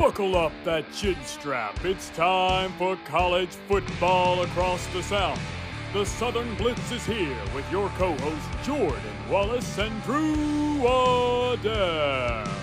Buckle up that chin strap. It's time for college football across the South. The Southern Blitz is here with your co hosts Jordan Wallace and Drew Waddell.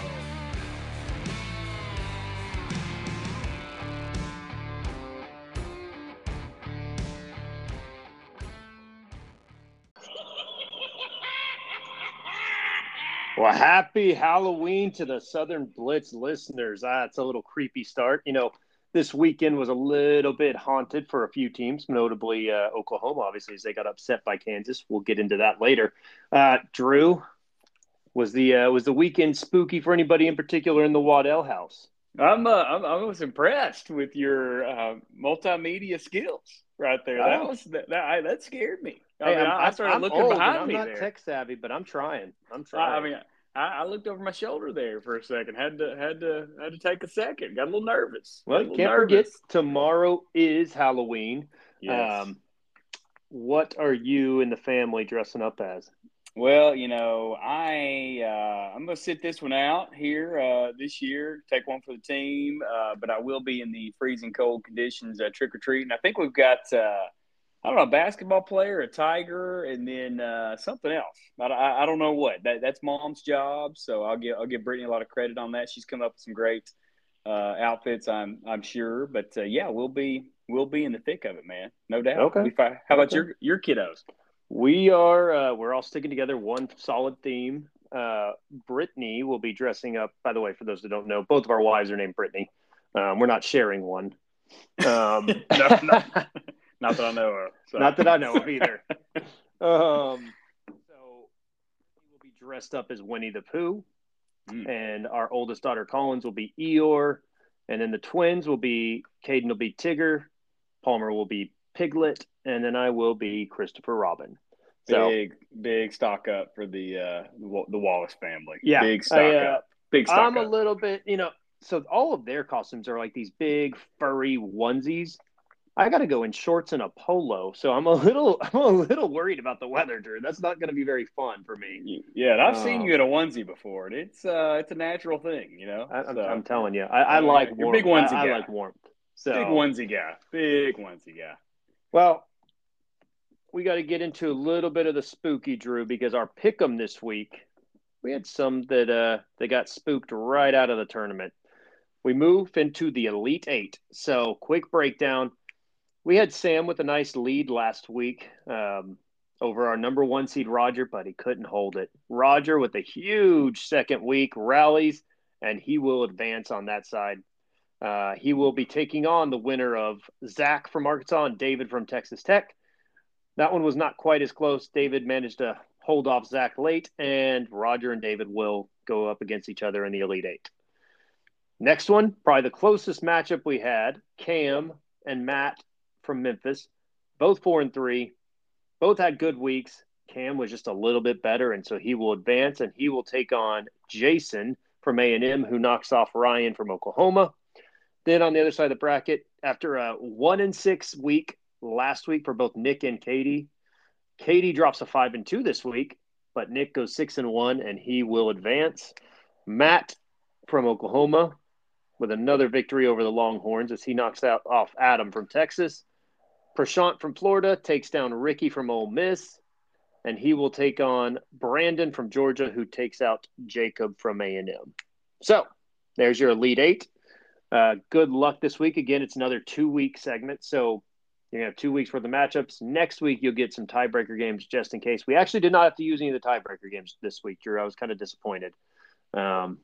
Well, happy Halloween to the Southern Blitz listeners. Ah, it's a little creepy start. You know, this weekend was a little bit haunted for a few teams, notably uh, Oklahoma, obviously, as they got upset by Kansas. We'll get into that later. Uh, Drew, was the uh, was the weekend spooky for anybody in particular in the Waddell house? I'm, uh, I'm I was impressed with your uh, multimedia skills right there. That Oh. was that, that that scared me. I Hey, mean, I'm, I, I started I'm looking behind I'm me not there. tech savvy, but I'm trying. I'm I, trying. I mean, I, I looked over my shoulder there for a second. Had to had to had to take a second. Got a little nervous. well, Got a you little can't forget tomorrow is Halloween. Yes. Um, what are you and the family dressing up as? Well, you know, I uh, I'm gonna sit this one out here uh, this year. Take one for the team, uh, but I will be in the freezing cold conditions uh, trick or treating. I think we've got uh, I don't know a basketball player, a tiger, and then uh, something else. I, I, I don't know what. That, that's mom's job, so I'll give I'll give Brittany a lot of credit on that. She's come up with some great uh, outfits. I'm I'm sure, but uh, yeah, we'll be we'll be in the thick of it, man. No doubt. Okay. How about Okay. your your kiddos? We are uh, we're all sticking together one solid theme. Uh, Brittany will be dressing up. By the way, for those that don't know, both of our wives are named Brittany. Um, we're not sharing one. Um, No, no. Not that I know of. So. not that I know of either. Um, so we'll be dressed up as Winnie the Pooh, Mm. and our oldest daughter Collins will be Eeyore, and then the twins will be Caden will be Tigger, Palmer will be Piglet, and then I will be Christopher Robin. So big, big stock up for the uh, the Wallace family. Yeah, big stock I, uh, up. Big stock I'm a little bit, you know, so all of their costumes are like these big furry onesies. I got to go in shorts and a polo, so I'm a little, I'm a little worried about the weather, Drew. That's not going to be very fun for me. yeah, and I've seen Um, you in a onesie before, and it's uh, it's a natural thing, you know. I, So, I'm telling you, I, I Yeah, like warmth. big onesie I, I like warmth. So big onesie guy, big onesie guy. Well, we got to get into a little bit of the spooky, Drew, because our pick'em this week, we had some that uh they got spooked right out of the tournament. We moved into the Elite Eight. So, quick breakdown. We had Sam with a nice lead last week um, over our number one seed Roger, but he couldn't hold it. Roger with a huge second week rallies, and he will advance on that side. Uh, he will be taking on the winner of Zach from Arkansas and David from Texas Tech. That one was not quite as close. David managed to hold off Zach late, and Roger and David will go up against each other in the Elite Eight. Next one, probably the closest matchup we had Cam and Matt from Memphis, both four and three, both had good weeks. Cam was just a little bit better, and so he will advance, and he will take on Jason from A and M, who knocks off Ryan from Oklahoma. Then on the other side of the bracket, after a one and six week last week for both Nick and Katie, Katie drops a five and two this week, but Nick goes six and one, and he will advance. Matt from Oklahoma with another victory over the Longhorns as he knocks out off Adam from Texas. Prashant from Florida takes down Ricky from Ole Miss, and he will take on Brandon from Georgia, who takes out Jacob from A and M. So there's your Elite Eight. Uh, good luck this week. Again, it's another two week segment, so you have two weeks worth of matchups. Next week, you'll get some tiebreaker games just in case. We actually did not have to use any of the tiebreaker games this week, Drew. I was kind of disappointed. Um,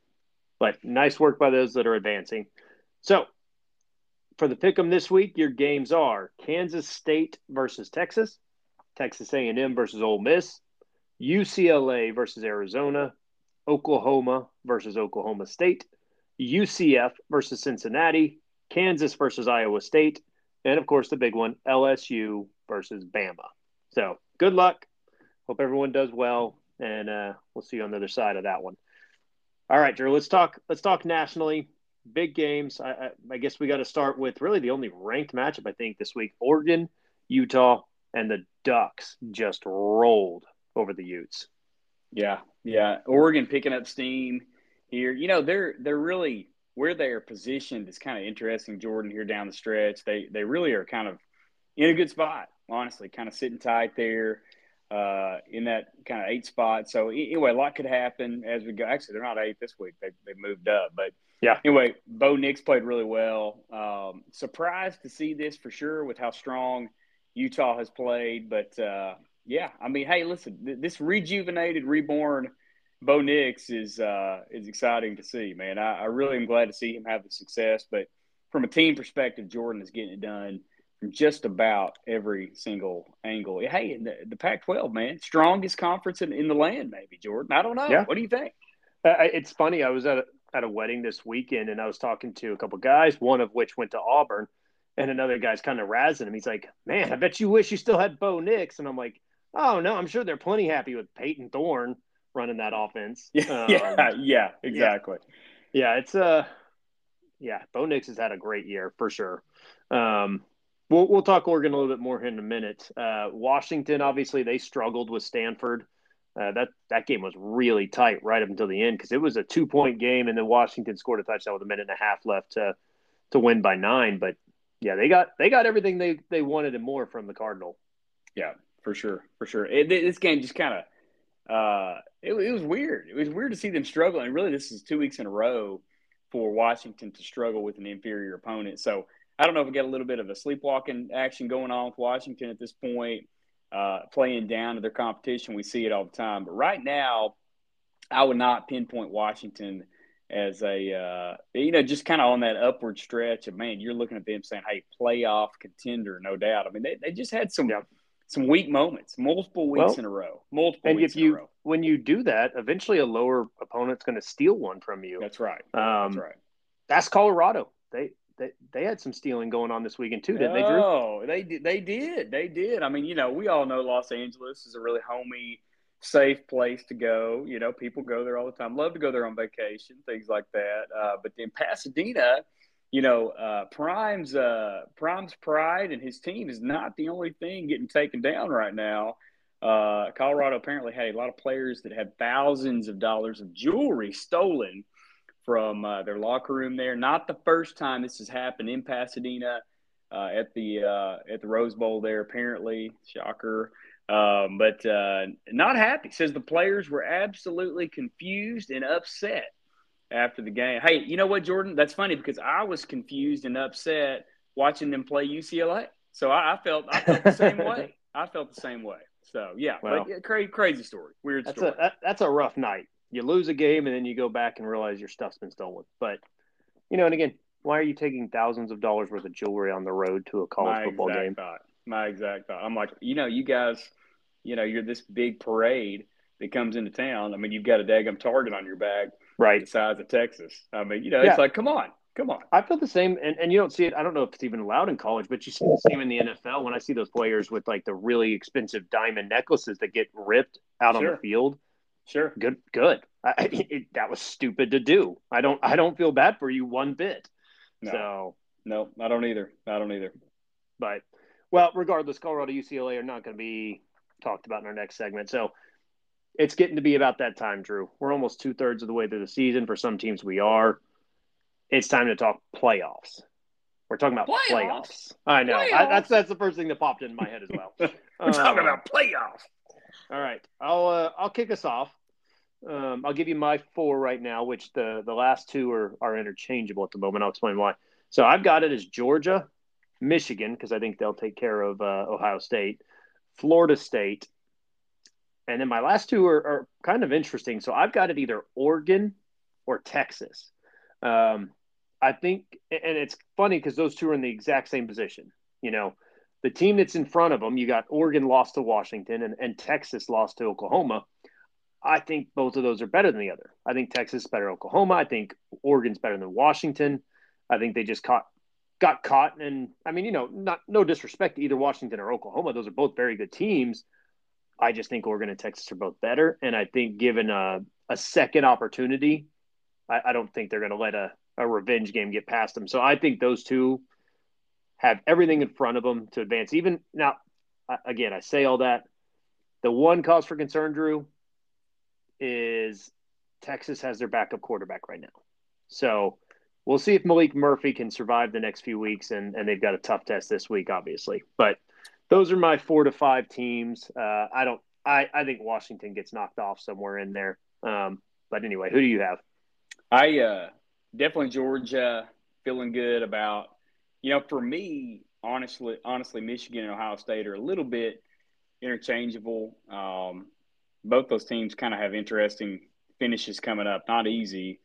but nice work by those that are advancing. So, for the pick'em this week, your games are Kansas State versus Texas, Texas A&M versus Ole Miss, UCLA versus Arizona, Oklahoma versus Oklahoma State, UCF versus Cincinnati, Kansas versus Iowa State, and of course the big one, LSU versus Bama. So, good luck. Hope everyone does well, and uh, we'll see you on the other side of that one. All right, Drew. Let's talk. Let's talk nationally. Big games. I, I, I guess we got to start with really the only ranked matchup I think this week: Oregon, Utah, and the Ducks just rolled over the Utes. Yeah, yeah. Oregon picking up steam here. You know, they're they're really where they are positioned is kind of interesting. Jordan here down the stretch, they they really are kind of in a good spot. Honestly, kind of sitting tight there uh, in that kind of eight spot. So anyway, a lot could happen as we go. Actually, they're not eight this week; they they moved up. But yeah, anyway, Bo Nix played really well. Um, surprised to see this for sure with how strong Utah has played. But uh, yeah, I mean, hey, listen, th- this rejuvenated, reborn Bo Nix is uh, is exciting to see, man. I, I really am glad to see him have the success. But from a team perspective, Jordan is getting it done from just about every single angle. Hey, the, the Pac-12, man, strongest conference in, in the land, maybe Jordan. I don't know. Yeah. What do you think? Uh, it's funny. I was at a, at a wedding this weekend, and I was talking to a couple guys, one of which went to Auburn, and another guy's kind of razzing him. He's like, "Man, I bet you wish you still had Bo Nix." And I'm like, "Oh no, I'm sure they're plenty happy with Payton Thorne." running that offense. Yeah, um, yeah, yeah, exactly. Yeah, yeah, it's uh yeah, Bo Nix has had a great year for sure. Um, we'll we'll talk Oregon a little bit more in a minute. Uh, Washington, obviously, they struggled with Stanford. Uh, that that game was really tight right up until the end because it was a two point game, and then Washington scored a touchdown with a minute and a half left to to win by nine. But yeah, they got they got everything they they wanted and more from the Cardinal. Yeah, for sure, for sure. It, this game just kind of uh, it, it, was weird. It was weird to see them struggle. And really, this is two weeks in a row for Washington to struggle with an inferior opponent. So I don't know if we got a little bit of a sleepwalking action going on with Washington at this point, uh, playing down to their competition. We see it all the time. But right now, I would not pinpoint Washington as a, uh, you know, just kind of on that upward stretch of, man, you're looking at them saying, hey, playoff contender, no doubt. I mean, they, they just had some. Yeah some weak moments, multiple weeks well, in a row, multiple. And if you when you do that, eventually a lower opponent's going to steal one from you. That's right. Um, That's right. That's Colorado. They they they had some stealing going on this weekend too, didn't they, Drew? Oh, they did. They did. They did. I mean, you know, we all know Los Angeles is a really homey, safe place to go. You know, people go there all the time. Love to go there on vacation, things like that. Uh, but then Pasadena you know, uh, Prime's uh, Prime's pride and his team is not the only thing getting taken down right now. Uh, Colorado apparently had a lot of players that had thousands of dollars of jewelry stolen from uh, their locker room there. Not the first time this has happened in Pasadena uh, at the uh, at the Rose Bowl there. Apparently, shocker. Um, but not happy. Says the players were absolutely confused and upset after the game. Hey, you know what, Jordan? That's funny because I was confused and upset watching them play UCLA. So I, I felt I felt the same way. I felt the same way. So yeah, but, crazy, crazy story, weird that's story. A, that, that's a rough night. You lose a game and then you go back and realize your stuff's been stolen. But you know, and again, why are you taking thousands of dollars worth of jewelry on the road to a college My football game? Thought. My exact thought. I'm like, you know, you guys, you know, you're this big parade that comes into town. I mean, you've got a daggum target on your back right the size of Texas. I mean, you know, yeah. it's like, come on, come on. I feel the same, and, and you don't see it. I don't know if it's even allowed in college, but you see the same in the NFL when I see those players with like the really expensive diamond necklaces that get ripped out sure. on the field. Sure, good, good. I, it, that was stupid to do. I don't, I don't feel bad for you one bit. No. So no, I don't either. I don't either. But well, regardless, Colorado, UCLA are not going to be talked about in our next segment. So it's getting to be about that time, Drew. We're almost two thirds of the way through the season. For some teams, we are. It's time to talk playoffs. We're talking about playoffs. playoffs. I know. Playoffs. I, that's that's the first thing that popped in my head as well. We're um, talking about playoffs. All right, I'll uh, I'll kick us off. Um, I'll give you my four right now, which the the last two are are interchangeable at the moment. I'll explain why. So I've got it as Georgia, Michigan, because I think they'll take care of uh, Ohio State, Florida State, and then my last two are, are, kind of interesting. So I've got it either Oregon or Texas. Um, I think, and it's funny because those two are in the exact same position. You know, the team that's in front of them, you got Oregon lost to Washington and, and Texas lost to Oklahoma. I think both of those are better than the other. I think Texas is better than Oklahoma. I think Oregon's better than Washington. I think they just caught got caught and I mean, you know, not no disrespect to either Washington or Oklahoma. Those are both very good teams. I just think Oregon and Texas are both better. And I think given a, a second opportunity, I, I don't think they're going to let a, a revenge game get past them. So I think those two have everything in front of them to advance. Even now, again, I say all that. The one cause for concern, Drew, is Texas has their backup quarterback right now. So we'll see if Maalik Murphy can survive the next few weeks, and and they've got a tough test this week, obviously. But those are my four to five teams. Uh, I don't. I I think Washington gets knocked off somewhere in there. Um, but anyway, who do you have? I uh, definitely Georgia. Feeling good about. You know, for me, honestly, honestly, Michigan and Ohio State are a little bit interchangeable. Um, both those teams kind of have interesting finishes coming up. Not easy.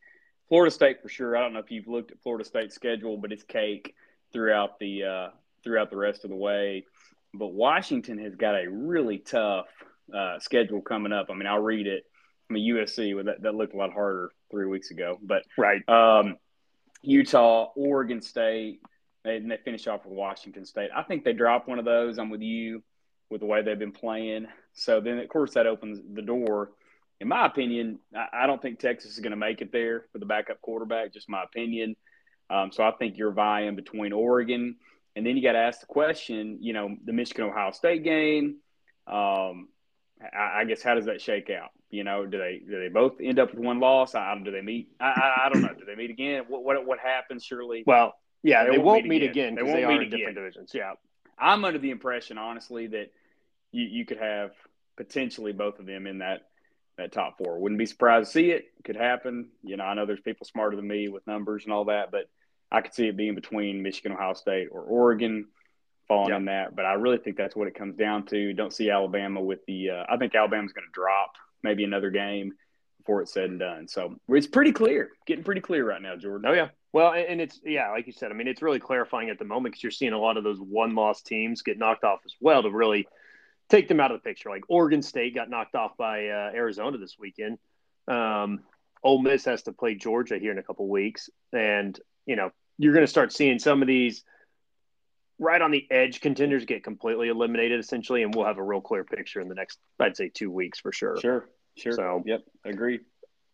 Florida State for sure. I don't know if you've looked at Florida State's schedule, but it's cake throughout the uh, throughout the rest of the way. But Washington has got a really tough uh, schedule coming up. I mean, I'll read it. I mean, USC well, that that looked a lot harder three weeks ago, but right. Um, Utah, Oregon State, and they finish off with Washington State. I think they drop one of those. I'm with you with the way they've been playing. So then, of course, that opens the door. In my opinion, I don't think Texas is going to make it there for the backup quarterback. Just my opinion. Um, so I think you're vying between Oregon, and then you got to ask the question. You know, the Michigan Ohio State game. Um, I, I, guess how does that shake out? You know, do they do they both end up with one loss? I, do they meet? I, I, don't know. Do they meet again? What what, what happens? Surely. Well, yeah, they, they won't, won't, meet again. They won't they meet again. different divisions. Yeah. I'm under the impression, honestly, that you, you could have potentially both of them in that that top four. Wouldn't be surprised to see it. Could happen. You know, I know there's people smarter than me with numbers and all that, but I could see it being between Michigan, Ohio State, or Oregon falling yep. in that. But I really think that's what it comes down to. Don't see Alabama with the. Uh, I think Alabama's going to drop maybe another game before it's said and done. So it's pretty clear, getting pretty clear right now, Jordan. Oh yeah. Well, and it's yeah, like you said. I mean, it's really clarifying at the moment because you're seeing a lot of those one-loss teams get knocked off as well to really take them out of the picture. Like Oregon State got knocked off by uh, Arizona this weekend. Um, Ole Miss has to play Georgia here in a couple weeks, and you know you're going to start seeing some of these right on the edge contenders get completely eliminated essentially, and we'll have a real clear picture in the next, I'd say, two weeks for sure. Sure, sure. So, yep, agreed.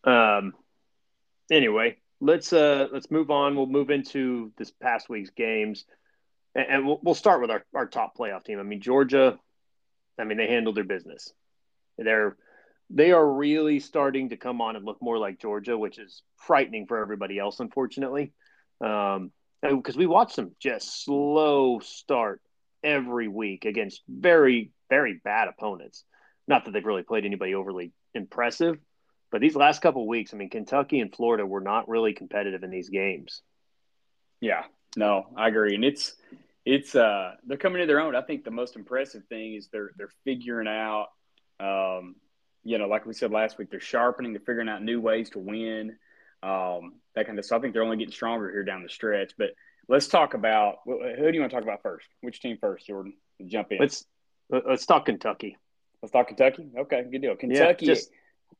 Um, anyway, let's uh let's move on. We'll move into this past week's games, and, and we'll, we'll start with our our top playoff team. I mean, Georgia I mean, they handled their business. They're they are really starting to come on and look more like Georgia, which is frightening for everybody else, unfortunately. Um, because we watch them just slow start every week against very, very bad opponents. Not that they've really played anybody overly impressive, but these last couple weeks, I mean, Kentucky and Florida were not really competitive in these games. Yeah, no, I agree, and it's it's uh they're coming to their own. I think the most impressive thing is they're they're figuring out um you know, like we said last week, they're sharpening, they're figuring out new ways to win, um, that kind of stuff. I think they're only getting stronger here down the stretch. But let's talk about who do you want to talk about first? Which team first, Jordan? Jump in. Let's let's talk Kentucky. Let's talk Kentucky. Okay, good deal. Kentucky. Yeah, just,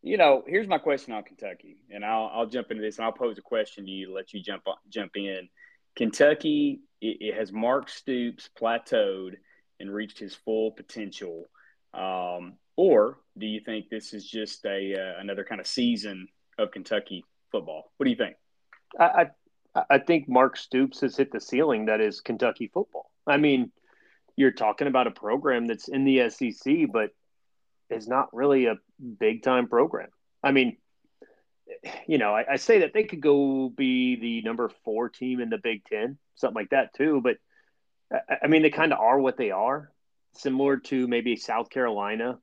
you know, here's my question on Kentucky, and I'll I'll jump into this and I'll pose a question to you, let you jump on, jump in. Kentucky it, it has Mark Stoops plateaued and reached his full potential, um, or do you think this is just a uh, another kind of season of Kentucky football? What do you think? I, I I think Mark Stoops has hit the ceiling that is Kentucky football. I mean, you're talking about a program that's in the SEC, but is not really a big time program. I mean, you know, I, I, say that they could go be the number four team in the Big Ten, something like that too. But I, I mean, they kind of are what they are, similar to maybe South Carolina.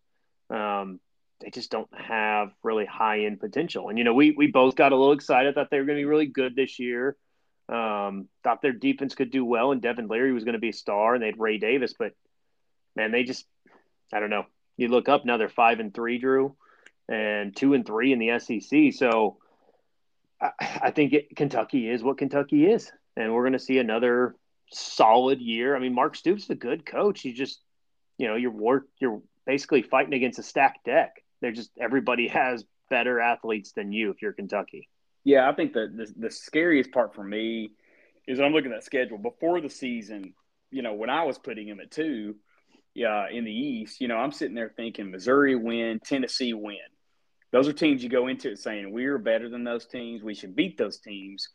Um, they just don't have really high end potential. And you know, we we both got a little excited that they were going to be really good this year. Um, thought their defense could do well, and Devin Leary was going to be a star, and they had Ray Davis. But man, they just, I don't know. You look up now; they're five and three, Drew and two and three in the SEC. So I, I think it, Kentucky is what Kentucky is, and we're going to see another solid year. I mean, Mark Stoops is a good coach. You just, you know, you're you're basically fighting against a stacked deck. They're just everybody has better athletes than you if you're Kentucky. Yeah, I think the, the the scariest part for me is I'm looking at that schedule before the season. You know, when I was putting him at two, yeah, in the East, you know, I'm sitting there thinking Missouri win, Tennessee win. Those are teams you go into it saying we're better than those teams. We should beat those teams,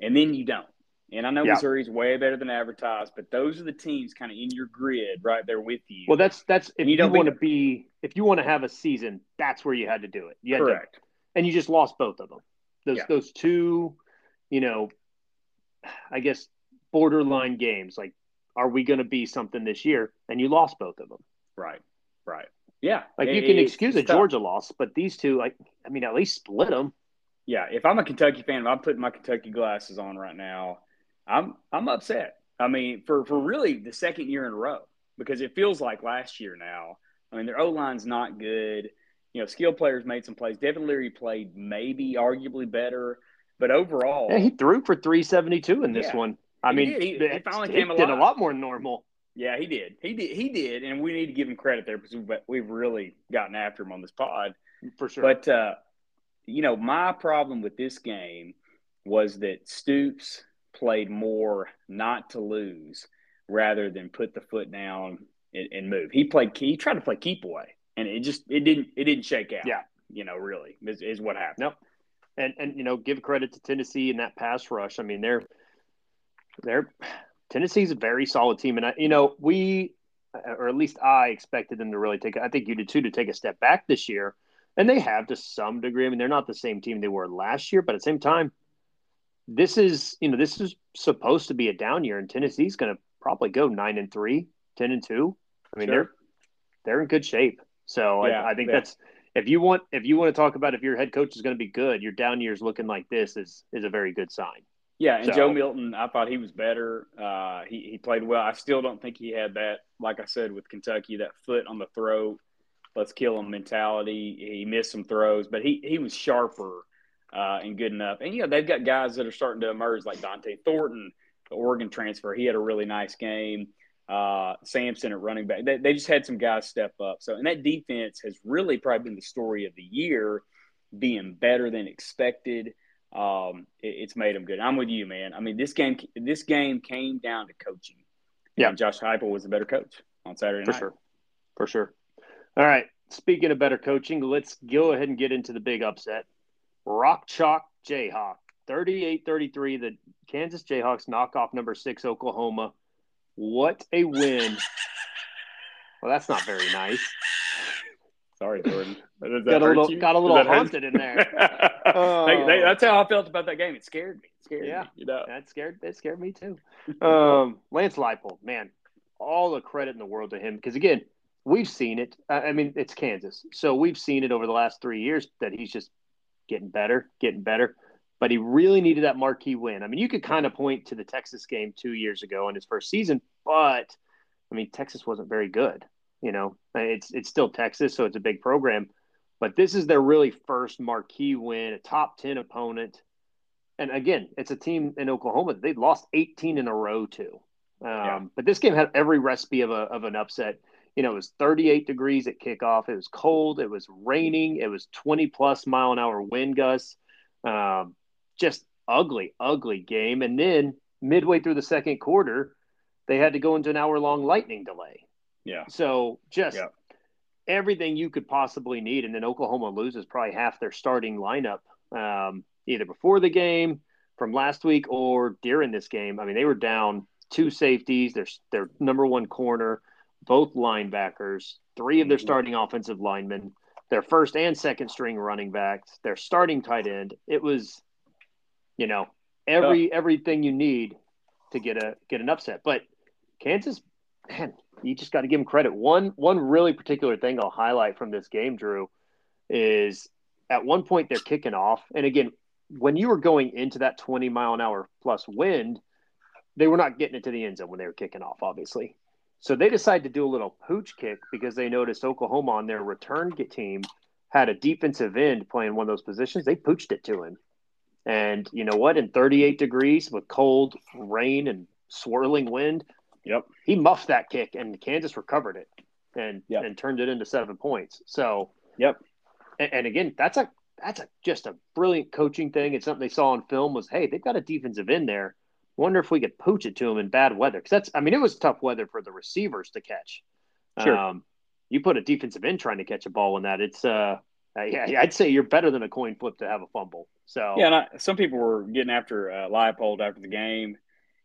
and then you don't. And I know yeah. Missouri's way better than advertised, but those are the teams kind of in your grid right there with you. Well, that's that's if you, you want to be if you want to have a season, that's where you had to do it. You Correct. To, and you just lost both of them. Those yeah. those two, you know, I guess, borderline games. Like, are we going to be something this year? And you lost both of them. Right. Right. Yeah. Like It- you can excuse a tough. Georgia loss, but these two, like, I mean, at least split them. Yeah, if I'm a Kentucky fan, I'm putting my Kentucky glasses on right now, I'm I'm upset. I mean, for for really the second year in a row because it feels like last year now. I mean, their O line's not good. You know, skill players made some plays. Devin Leary played maybe arguably better, but overall, Yeah, he threw for 372 in this Yeah. one. I mean, did. He- he finally came did a lot more than normal. yeah, he did. He did. He did, and we need to give him credit there because we've, we've really gotten after him on this pod. For sure. But uh, you know, my problem with this game was that Stoops played more not to lose rather than put the foot down and, and move. He played he tried to play keep away, and it just it didn't it didn't shake out. Yeah. you know, really is, is what happened. Nope. and and you know, give credit to Tennessee in that pass rush. I mean, they're they're Tennessee's a very solid team, and I, you know, we or at least I expected them to really take. I think you did too to take a step back this year, and they have to some degree. I mean, they're not the same team they were last year, but at the same time, this is you know this is supposed to be a down year, and Tennessee's going to probably go nine and three, 10 and two. I mean, Sure. they're they're in good shape. So Yeah, I, I think yeah. that's if you want if you want to talk about if your head coach is going to be good, your down years looking like this is is a very good sign. Yeah, and So- Joe Milton, I thought he was better. Uh, he he played well. I still don't think he had that, like I said with Kentucky, that foot on the throat, let's kill him mentality. He missed some throws, but he he was sharper uh, and good enough. And you know they've got guys that are starting to emerge, like Dont'e Thornton, the Oregon transfer. He had a really nice game. Uh, Sampson at running back. They, they just had some guys step up. So and that defense has really probably been the story of the year, being better than expected um, it, it's made them good. I'm with you, man. I mean, this game this game came down to coaching. Yeah. and Josh Heupel was the better coach on Saturday For night. sure. For sure. All right. Speaking of better coaching, let's go ahead and get into the big upset. Rock Chalk Jayhawk. 38 33. The Kansas Jayhawks knock off number six Oklahoma. What a win. Well, that's not very nice. Sorry, Jordan. Got a little, got a little haunted in there. They- that's how I felt about that game. It scared me. It scared Yeah. me. You know. That scared that scared me too. Um, Lance Leipold, man, all the credit in the world to him because again, we've seen it. I I mean, it's Kansas, so we've seen it over the last three years that he's just getting better, getting better. But he really needed that marquee win. I mean, you could kind of point to the Texas game two years ago in his first season, but I mean, Texas wasn't very good. You know, it's it's still Texas, so it's a big program. But this is their really first marquee win, a top ten opponent and again, it's a team in Oklahoma they've lost 18 in a row to. Um, Yeah. But this game had every recipe of a of an upset. You know, it was 38 degrees at kickoff. It was cold. It was raining. It was 20 plus mile an hour wind gusts. Um, just ugly, ugly game. And then midway through the second quarter, they had to go into an hour long lightning delay. Yeah. So just Yeah. everything you could possibly need. And then Oklahoma loses probably half their starting lineup, um, either before the game from last week or during this game. I mean, they were down two safeties, their, their number one corner, both linebackers, three of their Mhm. starting offensive linemen, their first and second string running backs, their starting tight end. It was, you know, every everything you need to get a get an upset. But Kansas, man, you just got to give them credit. One one really particular thing I'll highlight from this game, Drew, is at one point they're kicking off, and again, when you were going into that twenty mile an hour plus wind, they were not getting it to the end zone when they were kicking off, obviously. So they decided to do a little pooch kick because they noticed Oklahoma on their return team had a defensive end playing one of those positions. They pooched it to him. And you know what? In 38 degrees with cold rain and swirling wind, Yep. he muffed that kick and Kansas recovered it and Yep. and turned it into seven points. So Yep. and, and again, that's a that's a just a brilliant coaching thing. It's something they saw on film was hey, they've got a defensive end there. Wonder if we could poach it to them in bad weather because that's I mean it was tough weather for the receivers to catch. Sure. Um, you put a defensive end trying to catch a ball in that it's uh, yeah I'd say you're better than a coin flip to have a fumble. So Yeah, and I, some people were getting after uh, Leipold after the game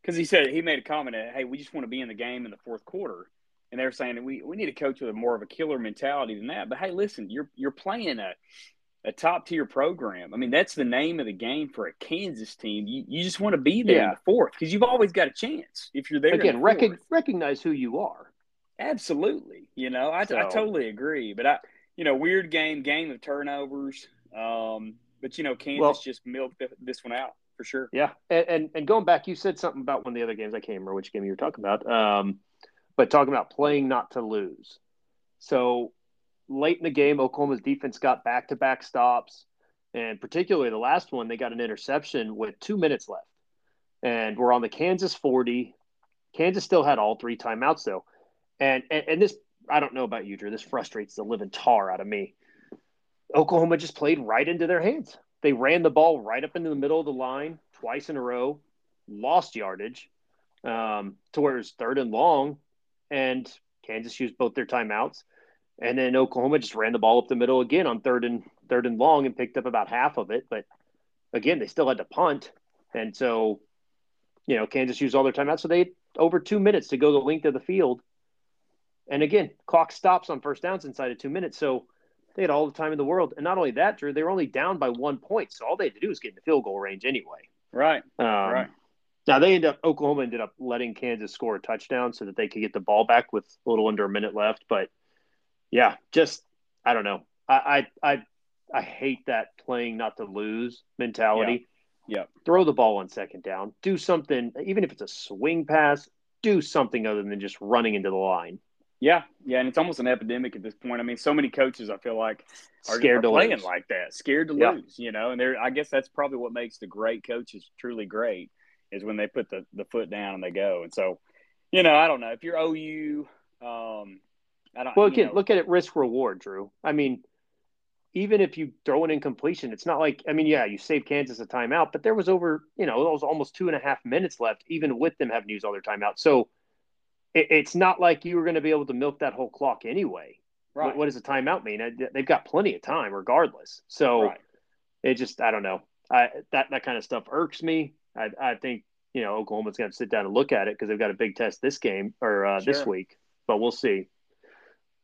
because he said he made a comment that hey, we just want to be in the game in the fourth quarter, and they're saying we, we need a coach with a more of a killer mentality than that. But hey, listen, you're you're playing a a top tier program. I mean, that's the name of the game for a Kansas team. You, you just want to be there yeah. in the fourth because you've always got a chance if you're there. Again, rec- recognize who you are. Absolutely. You know, I, so. I totally agree. But I, you know, weird game, game of turnovers. Um, but you know, Kansas well, just milked this one out for sure. Yeah, and, and, and going back, you said something about one of the other games. I can't remember which game you were talking about. Um, but talking about playing not to lose. So late in the game, Oklahoma's defense got back to back stops, and particularly the last one, they got an interception with two minutes left, and we're on the Kansas forty. Kansas still had all three timeouts though, and and, and this I don't know about you, Drew. This frustrates the living tar out of me. Oklahoma just played right into their hands. They ran the ball right up into the middle of the line twice in a row, lost yardage um, to where it's third and long, and Kansas used both their timeouts. And then Oklahoma just ran the ball up the middle again on third and third and long and picked up about half of it. But again, they still had to punt. And so, you know, Kansas used all their timeouts. So they had over two minutes to go the length of the field. And again, clock stops on first downs inside of two minutes. So they had all the time in the world. And not only that, Drew, they were only down by one point. So all they had to do was get in the field goal range anyway. Right. Um, right. Now they ended up Oklahoma ended up letting Kansas score a touchdown so that they could get the ball back with a little under a minute left. But yeah, just I don't know. I I I, I hate that playing not to lose mentality. Yeah. yeah. Throw the ball on second down. Do something, even if it's a swing pass. Do something other than just running into the line. Yeah, yeah, and it's almost an epidemic at this point. I mean, so many coaches I feel like are scared to playing lose. like that, scared to yeah. lose. You know, and they're I guess that's probably what makes the great coaches truly great is when they put the the foot down and they go. And so, you know, I don't know if you're OU, um, I don't. Well, again, know. look at it risk reward, Drew. I mean, even if you throw an incompletion, it's not like I mean, yeah, you save Kansas a timeout, but there was over, you know, there was almost two and a half minutes left, even with them having used all their timeout. So it, it's not like you were going to be able to milk that whole clock anyway. Right. What, what, does a timeout mean? They've got plenty of time, regardless. So right. it just, I don't know. I, that that kind of stuff irks me. I, I think you know Oklahoma's going to sit down and look at it because they've got a big test this game or uh, sure. this week, but we'll see.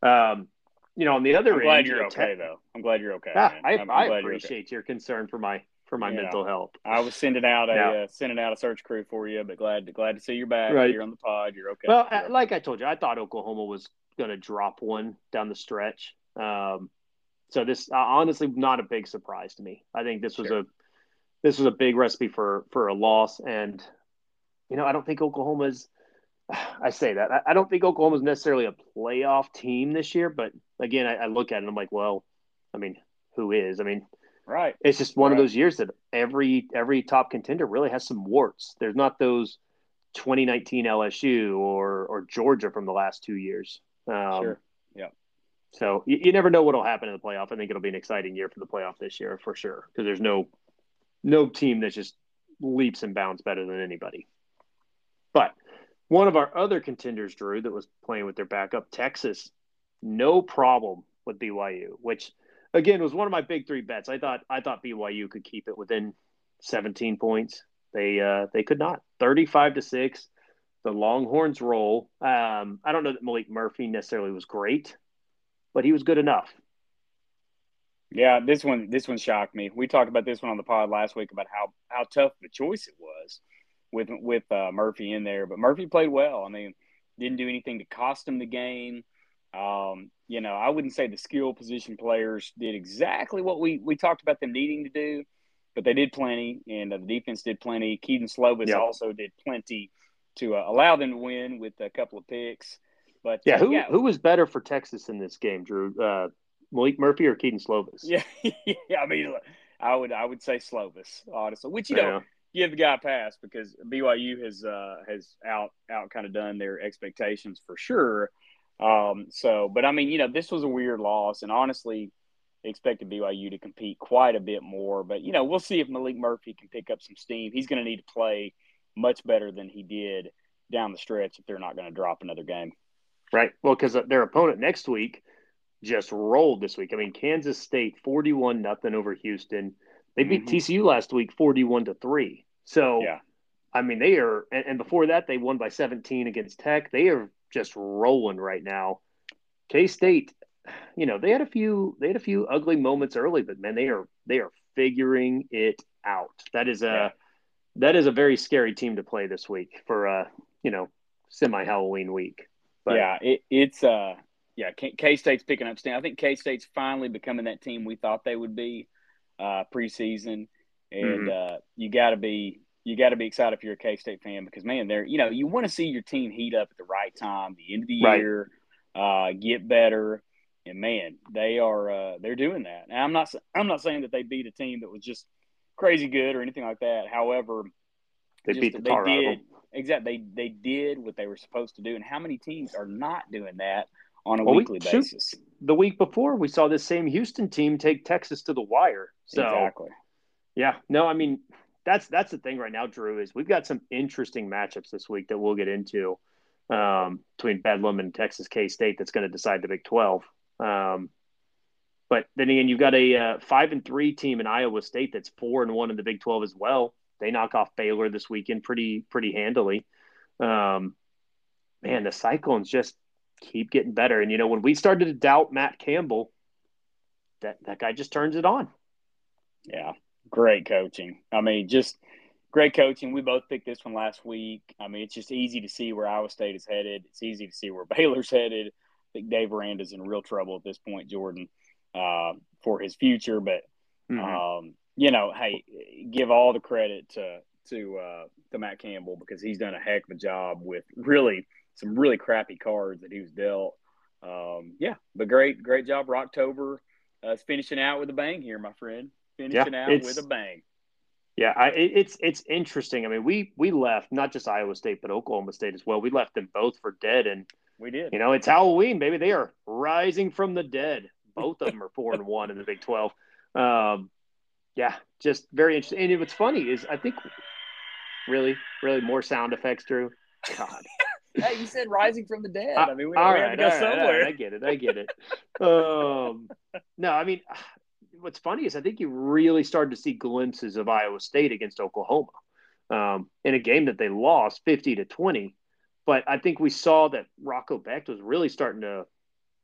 Um, you know, on the other I'm glad you're okay, though. I'm glad you're okay. Yeah, I, I'm, I appreciate okay. your concern for my for my mental health. I was sending out a yeah. uh, sending out a search crew for you, but glad to, glad to see you're back right. here on the pod. You're okay. Well, you're like I told you, I thought Oklahoma was going to drop one down the stretch. Um, so this uh, honestly not a big surprise to me. I think this was sure. a this was a big recipe for for a loss, and you know I don't think Oklahoma's I say that. I, don't think Oklahoma's necessarily a playoff team this year, but again, I, I, look at it and I'm like, well, I mean, who is? I mean, right. It's just one right. of those years that every every top contender really has some warts. There's not those 2019 LSU or or Georgia from the last two years. Um, sure. Yeah. So you, you never know what will happen in the playoff. I think it'll be an exciting year for the playoff this year for sure because there's no no team that just leaps and bounds better than anybody. But one of our other contenders, Drew, that was playing with their backup, Texas, no problem with BYU, which again was one of my big three bets. I thought I thought BYU could keep it within 17 points. They uh, they could not. 35 to six. The Longhorns roll. Um, I don't know that Maalik Murphy necessarily was great, but he was good enough. Yeah, this one this one shocked me. We talked about this one on the pod last week about how how tough the choice it was with with uh, Murphy in there. But Murphy played well. I mean, didn't do anything to cost him the game. Um, you know, I wouldn't say the skill position players did exactly what we we talked about them needing to do, but they did plenty, and uh, the defense did plenty. Kedon Slovis yep. also did plenty to uh, allow them to win with a couple of picks. But yeah, uh, who yeah. who was better for Texas in this game, Drew? Uh, Maalik Murphy or Kedon Slovis? Yeah, yeah. I mean, I would I would say Slovis, honestly. Which you yeah. know give the guy a pass because BYU has uh, has out out kind of done their expectations for sure. Um, so, but I mean, you know, this was a weird loss, and honestly, expected BYU to compete quite a bit more. But you know, we'll see if Maalik Murphy can pick up some steam. He's going to need to play much better than he did down the stretch if they're not going to drop another game. Right. Well, because their opponent next week just rolled this week. I mean, Kansas State forty-one nothing over Houston. They beat mm-hmm. TCU last week 41 to 3. So, yeah. I mean, they are, and, and, before that, they won by 17 against Tech. They are just rolling right now. K State, you know, they had a few they had a few ugly moments early, but man, they are they are figuring it out. That is a yeah. that is a very scary team to play this week for uh, you know, semi Halloween week. But, yeah, it, it's uh yeah, K State's picking up steam. I think K State's finally becoming that team we thought they would be uh, preseason, and mm-hmm. uh, you got to be you got to be excited if you're a K State fan because man, they're you know you want to see your team heat up at the right time, the end of the right. year, uh, get better, and man, they are uh, they're doing that. And I'm not I'm not saying that they beat a team that was just crazy good or anything like that. However, they beat the tar they did exactly they they did what they were supposed to do, and how many teams are not doing that on a well, weekly we, basis? Shoot, the week before, we saw this same Houston team take Texas to the wire. So, exactly. Yeah, no, I mean that's that's the thing right now, Drew. Is we've got some interesting matchups this week that we'll get into um, between Bedlam and Texas K State. That's going to decide the Big Twelve. Um, but then again, you've got a uh, five and three team in Iowa State that's four and one in the Big Twelve as well. They knock off Baylor this weekend pretty pretty handily. Um, man, the Cyclones just keep getting better. And you know, when we started to doubt Matt Campbell, that that guy just turns it on. Yeah, great coaching. I mean, just great coaching. We both picked this one last week. I mean, it's just easy to see where Iowa State is headed. It's easy to see where Baylor's headed. I think Dave Aranda's in real trouble at this point, Jordan, uh, for his future. But mm-hmm. um, you know, hey, give all the credit to to uh, to Matt Campbell because he's done a heck of a job with really some really crappy cards that he was dealt. Um, yeah, but great, great job, Rocktober. Uh, finishing out with a bang here, my friend finishing yeah, out with a bang. Yeah, I, it's it's interesting. I mean, we we left not just Iowa State but Oklahoma State as well. We left them both for dead, and we did. You know, it's Halloween, baby. They are rising from the dead. Both of them are four and one in the Big Twelve. Um, yeah, just very interesting. And what's funny is I think really, really more sound effects, Drew. God. hey, you said rising from the dead. I mean, we, we right, to go somewhere. Right, I get it. I get it. um, no, I mean, what's funny is I think you really started to see glimpses of Iowa State against Oklahoma um, in a game that they lost 50 to 20. But I think we saw that Rocco Becht was really starting to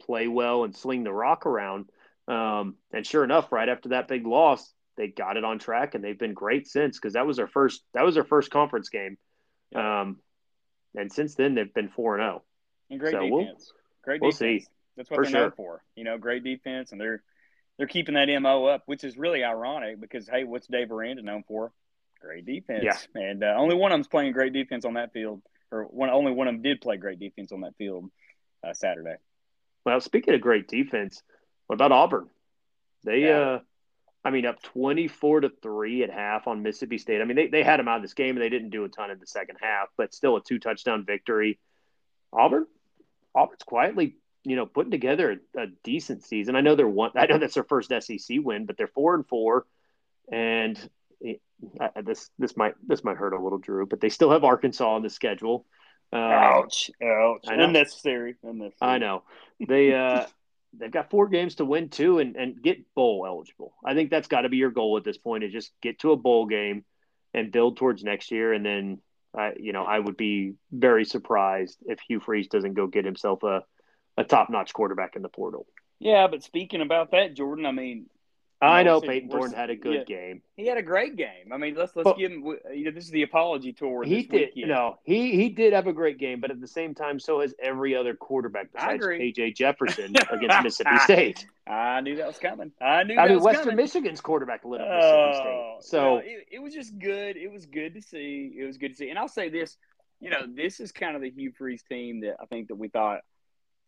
play well and sling the rock around. Um, and sure enough, right after that big loss, they got it on track and they've been great since because that was their first that was their first conference game. Um, and since then they've been four and zero. Oh. And great so defense. We'll, great we'll defense. See. That's what for they're sure. known for. You know, great defense, and they're they're keeping that mo up, which is really ironic because hey, what's Dave Aranda known for? Great defense. Yeah. And uh, only one of them's playing great defense on that field, or one only one of them did play great defense on that field uh, Saturday. Well, speaking of great defense, what about Auburn? They yeah. uh I mean, up 24 to 3 at half on Mississippi State. I mean, they, they had them out of this game and they didn't do a ton in the second half, but still a two touchdown victory. Auburn, Auburn's quietly, you know, putting together a, a, decent season. I know they're one, I know that's their first SEC win, but they're four and four. And it, this, this might, this might hurt a little, Drew, but they still have Arkansas on the schedule. Um, ouch, ouch. Unnecessary. Unnecessary. I know. They, uh, they've got four games to win too and, and get bowl eligible. I think that's got to be your goal at this point is just get to a bowl game and build towards next year. And then, uh, you know, I would be very surprised if Hugh Freeze doesn't go get himself a, a top notch quarterback in the portal. Yeah, but speaking about that, Jordan, I mean, I know Payton Thorne had a good yeah, game. He had a great game. I mean, let's let's but, give him. You know, this is the apology tour. He did. You know, he he did have a great game, but at the same time, so has every other quarterback besides KJ Jefferson against Mississippi State. I knew that was coming. I knew. I mean, Western coming. Michigan's quarterback lit up Mississippi oh, State. Oh, so well, it, it was just good. It was good to see. It was good to see. And I'll say this. You know, this is kind of the Hugh Freeze team that I think that we thought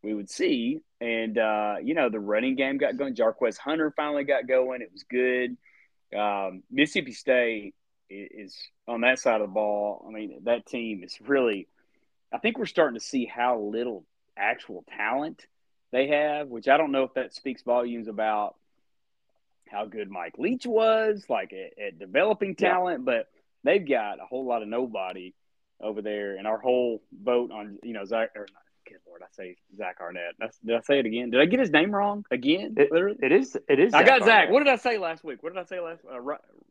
we would see. And uh, you know, the running game got going. Jarquez Hunter finally got going. It was good. Um, Mississippi State is on that side of the ball. I mean, that team is really. I think we're starting to see how little actual talent they have, which I don't know if that speaks volumes about how good Mike Leach was, like at, at developing talent, yeah. but they've got a whole lot of nobody over there, and our whole vote on you know Zach or good lord, I say Zach Arnett. That's, did I say it again? Did I get his name wrong again? It, it is. It is. I got Zach. What did I say last week? What did I say last? Uh,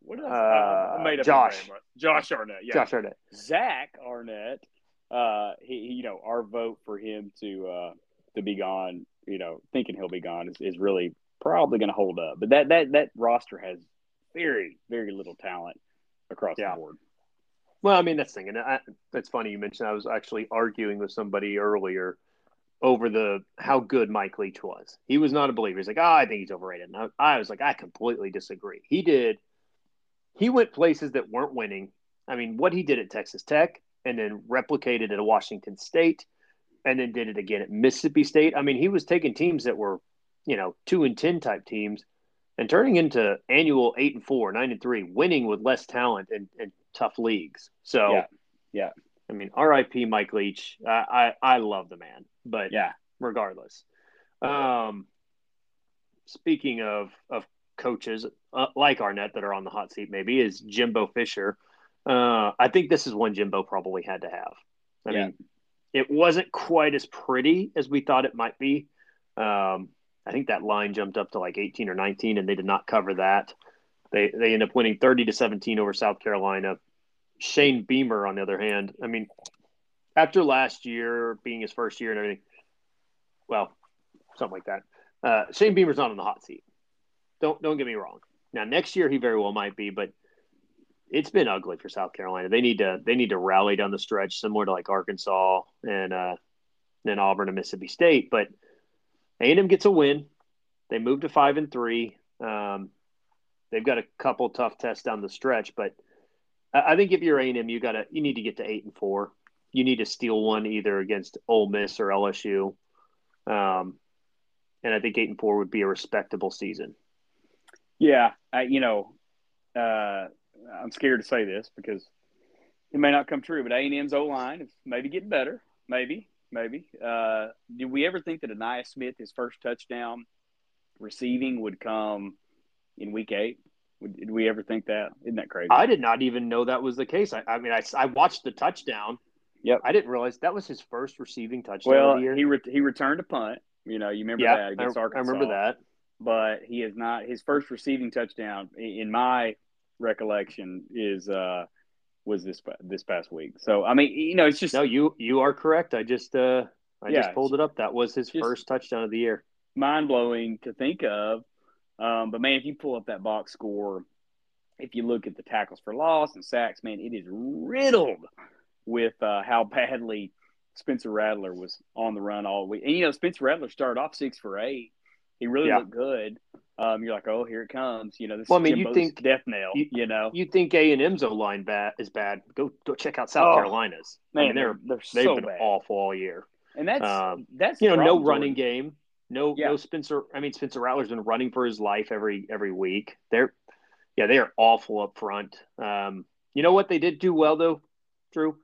what did I? Say? Uh, I made up Josh. Name, Josh Arnett. Yeah. Josh Arnett. Zach Arnett. Uh, he, he, you know, our vote for him to uh to be gone you know, thinking he'll be gone is, is really probably going to hold up. But that that that roster has very very little talent across yeah. the board. Well, I mean that's the thing, and I, that's funny you mentioned. I was actually arguing with somebody earlier over the how good Mike Leach was. He was not a believer. He's like, oh, I think he's overrated. And I, I was like, I completely disagree. He did. He went places that weren't winning. I mean, what he did at Texas Tech and then replicated at Washington State and then did it again at Mississippi State. I mean, he was taking teams that were, you know, two and ten type teams and turning into annual eight and four, nine and three, winning with less talent and, and tough leagues. So yeah, yeah. I mean, R.I.P. Mike Leach. I, I I love the man, but yeah, regardless. Um, speaking of of coaches uh, like Arnett that are on the hot seat, maybe is Jimbo Fisher. Uh, I think this is one Jimbo probably had to have. I yeah. mean, it wasn't quite as pretty as we thought it might be. Um, I think that line jumped up to like 18 or 19, and they did not cover that. They they end up winning 30 to 17 over South Carolina. Shane Beamer, on the other hand, I mean, after last year being his first year and everything, well, something like that. Uh, Shane Beamer's not on the hot seat. Don't don't get me wrong. Now next year he very well might be, but it's been ugly for South Carolina. They need to they need to rally down the stretch, similar to like Arkansas and uh, then Auburn and Mississippi State. But A and M gets a win. They move to five and three. Um, they've got a couple tough tests down the stretch, but I, think if you're A and M, you got to you need to get to eight and four. You need to steal one either against Ole Miss or LSU. Um, and I think eight and four would be a respectable season. Yeah, I, you know, uh, I'm scared to say this because it may not come true, but A&M's O line is maybe getting better. Maybe, maybe. Uh, did we ever think that Ainias Smith, his first touchdown receiving, would come in week eight? Did we ever think that? Isn't that crazy? I did not even know that was the case. I, I mean, I, I watched the touchdown. Yep. I didn't realize that was his first receiving touchdown. Well, he re- he returned a punt. You know, you remember that against I, Arkansas. I remember that. But he is not his first receiving touchdown in my recollection is uh was this this past week. So I mean, you know, it's just no. You you are correct. I just uh I yeah, just pulled it up. That was his first touchdown of the year. Mind blowing to think of. Um, but man, if you pull up that box score, if you look at the tackles for loss and sacks, man, it is riddled with uh, how badly Spencer Rattler was on the run all week. And you know, Spencer Rattler started off six for eight. He really yeah. looked good um, you're like, oh, here it comes. You know, this well, I mean, you think death nail. You, you, know, you think A and M's O line bad is bad? Go go check out South oh, Carolina's. Man, I mean, they're, they're they've so been bad. awful all year. And that's um, that's you know no running game, no yeah. no Spencer. I mean, Spencer Rattler's been running for his life every every week. They're yeah, they are awful up front. Um, you know what they did do well though, Drew?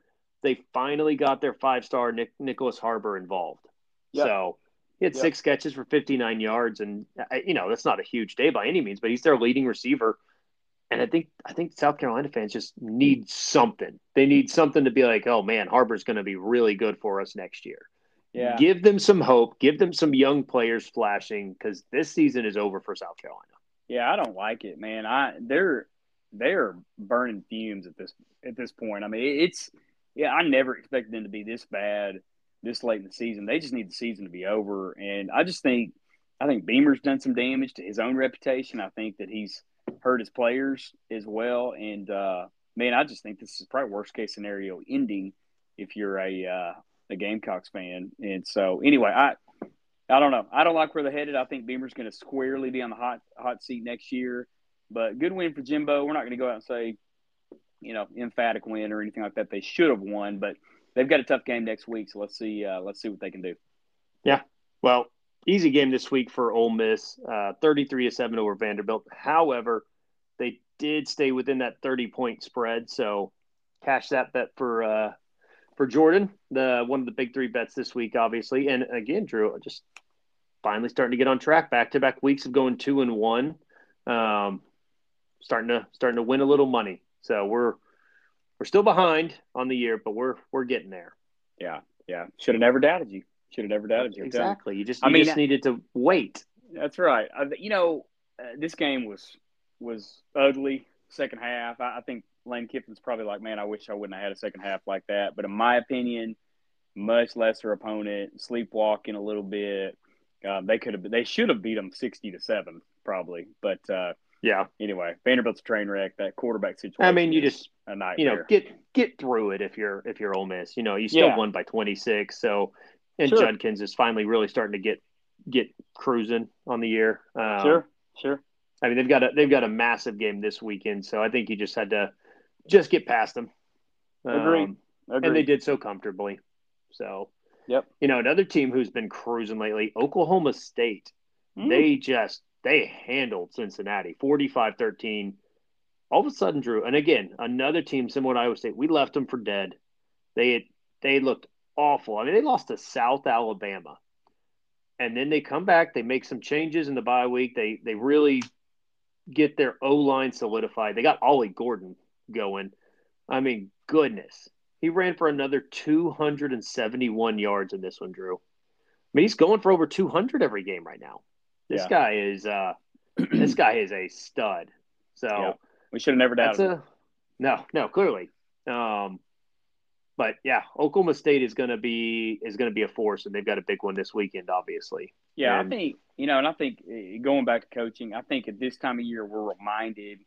They finally got their five star Nick, Nyckoles Harbor involved. Yep. So he had yep. six catches for 59 yards, and you know that's not a huge day by any means, but he's their leading receiver. And I think I think South Carolina fans just need something. They need something to be like, oh man, Harbor's going to be really good for us next year. Yeah. Give them some hope. Give them some young players flashing because this season is over for South Carolina. Yeah, I don't like it, man. I they're they're burning fumes at this at this point. I mean, it's yeah, I never expected them to be this bad this late in the season. They just need the season to be over. And I just think I think Beamer's done some damage to his own reputation. I think that he's hurt his players as well. And uh, man, I just think this is probably worst case scenario ending if you're a uh, a Gamecocks fan. And so anyway, I I don't know. I don't like where they're headed. I think Beamer's going to squarely be on the hot hot seat next year. But good win for Jimbo. We're not going to go out and say, you know, emphatic win or anything like that. They should have won, but they've got a tough game next week, so let's see uh, let's see what they can do. Yeah, well, easy game this week for Ole Miss, uh, thirty-three to seven over Vanderbilt. However, they did stay within that thirty-point spread, so cash that bet for uh, for Jordan, the one of the big three bets this week, obviously. And again, Drew, just finally starting to get on track. Back-to-back weeks of going two and one, um, starting to starting to win a little money. So we're we're still behind on the year, but we're we're getting there. Yeah, yeah. Should have never doubted you. Should have never doubted you. Exactly. You just you I mean, just needed to wait. That's right. You know, uh, this game was was ugly. Second half, I, I think Lane Kiffin's probably like, man, I wish I wouldn't have had a second half like that. But in my opinion, much lesser opponent, sleepwalking a little bit. Um, they could have, they should have beat them sixty to seven, probably. But uh, yeah. Anyway, Vanderbilt's a train wreck. That quarterback situation. I mean, you just a nightmare. You know, get get through it if you're if you're Ole Miss. You know, you still Yeah. won by 26. So, and Sure. Judkins is finally really starting to get get cruising on the year. Um, sure, sure. I mean, they've got a they've got a massive game this weekend, so I think you just had to just get past them. Agreed. Agreed. and they did so comfortably. So, Yep. You know, another team who's been cruising lately, Oklahoma State. Mm. They just they handled Cincinnati 45-13. All of a sudden, Drew, and again, another team similar to Iowa State. We left them for dead. They had, they looked awful. I mean, they lost to South Alabama, and then they come back. They make some changes in the bye week. They they really get their O line solidified. They got Ollie Gordon going. I mean, goodness, he ran for another 271 yards in this one, Drew. I mean, he's going for over 200 every game right now. This Yeah. guy is uh, this guy is a stud. So Yeah. we should have never that's doubted. it. a no, no, clearly. Um, but yeah, Oklahoma State is going to be is going to be a force, and they've got a big one this weekend, obviously. Yeah, And- I think you know, and I think uh, going back to coaching, I think at this time of year we're reminded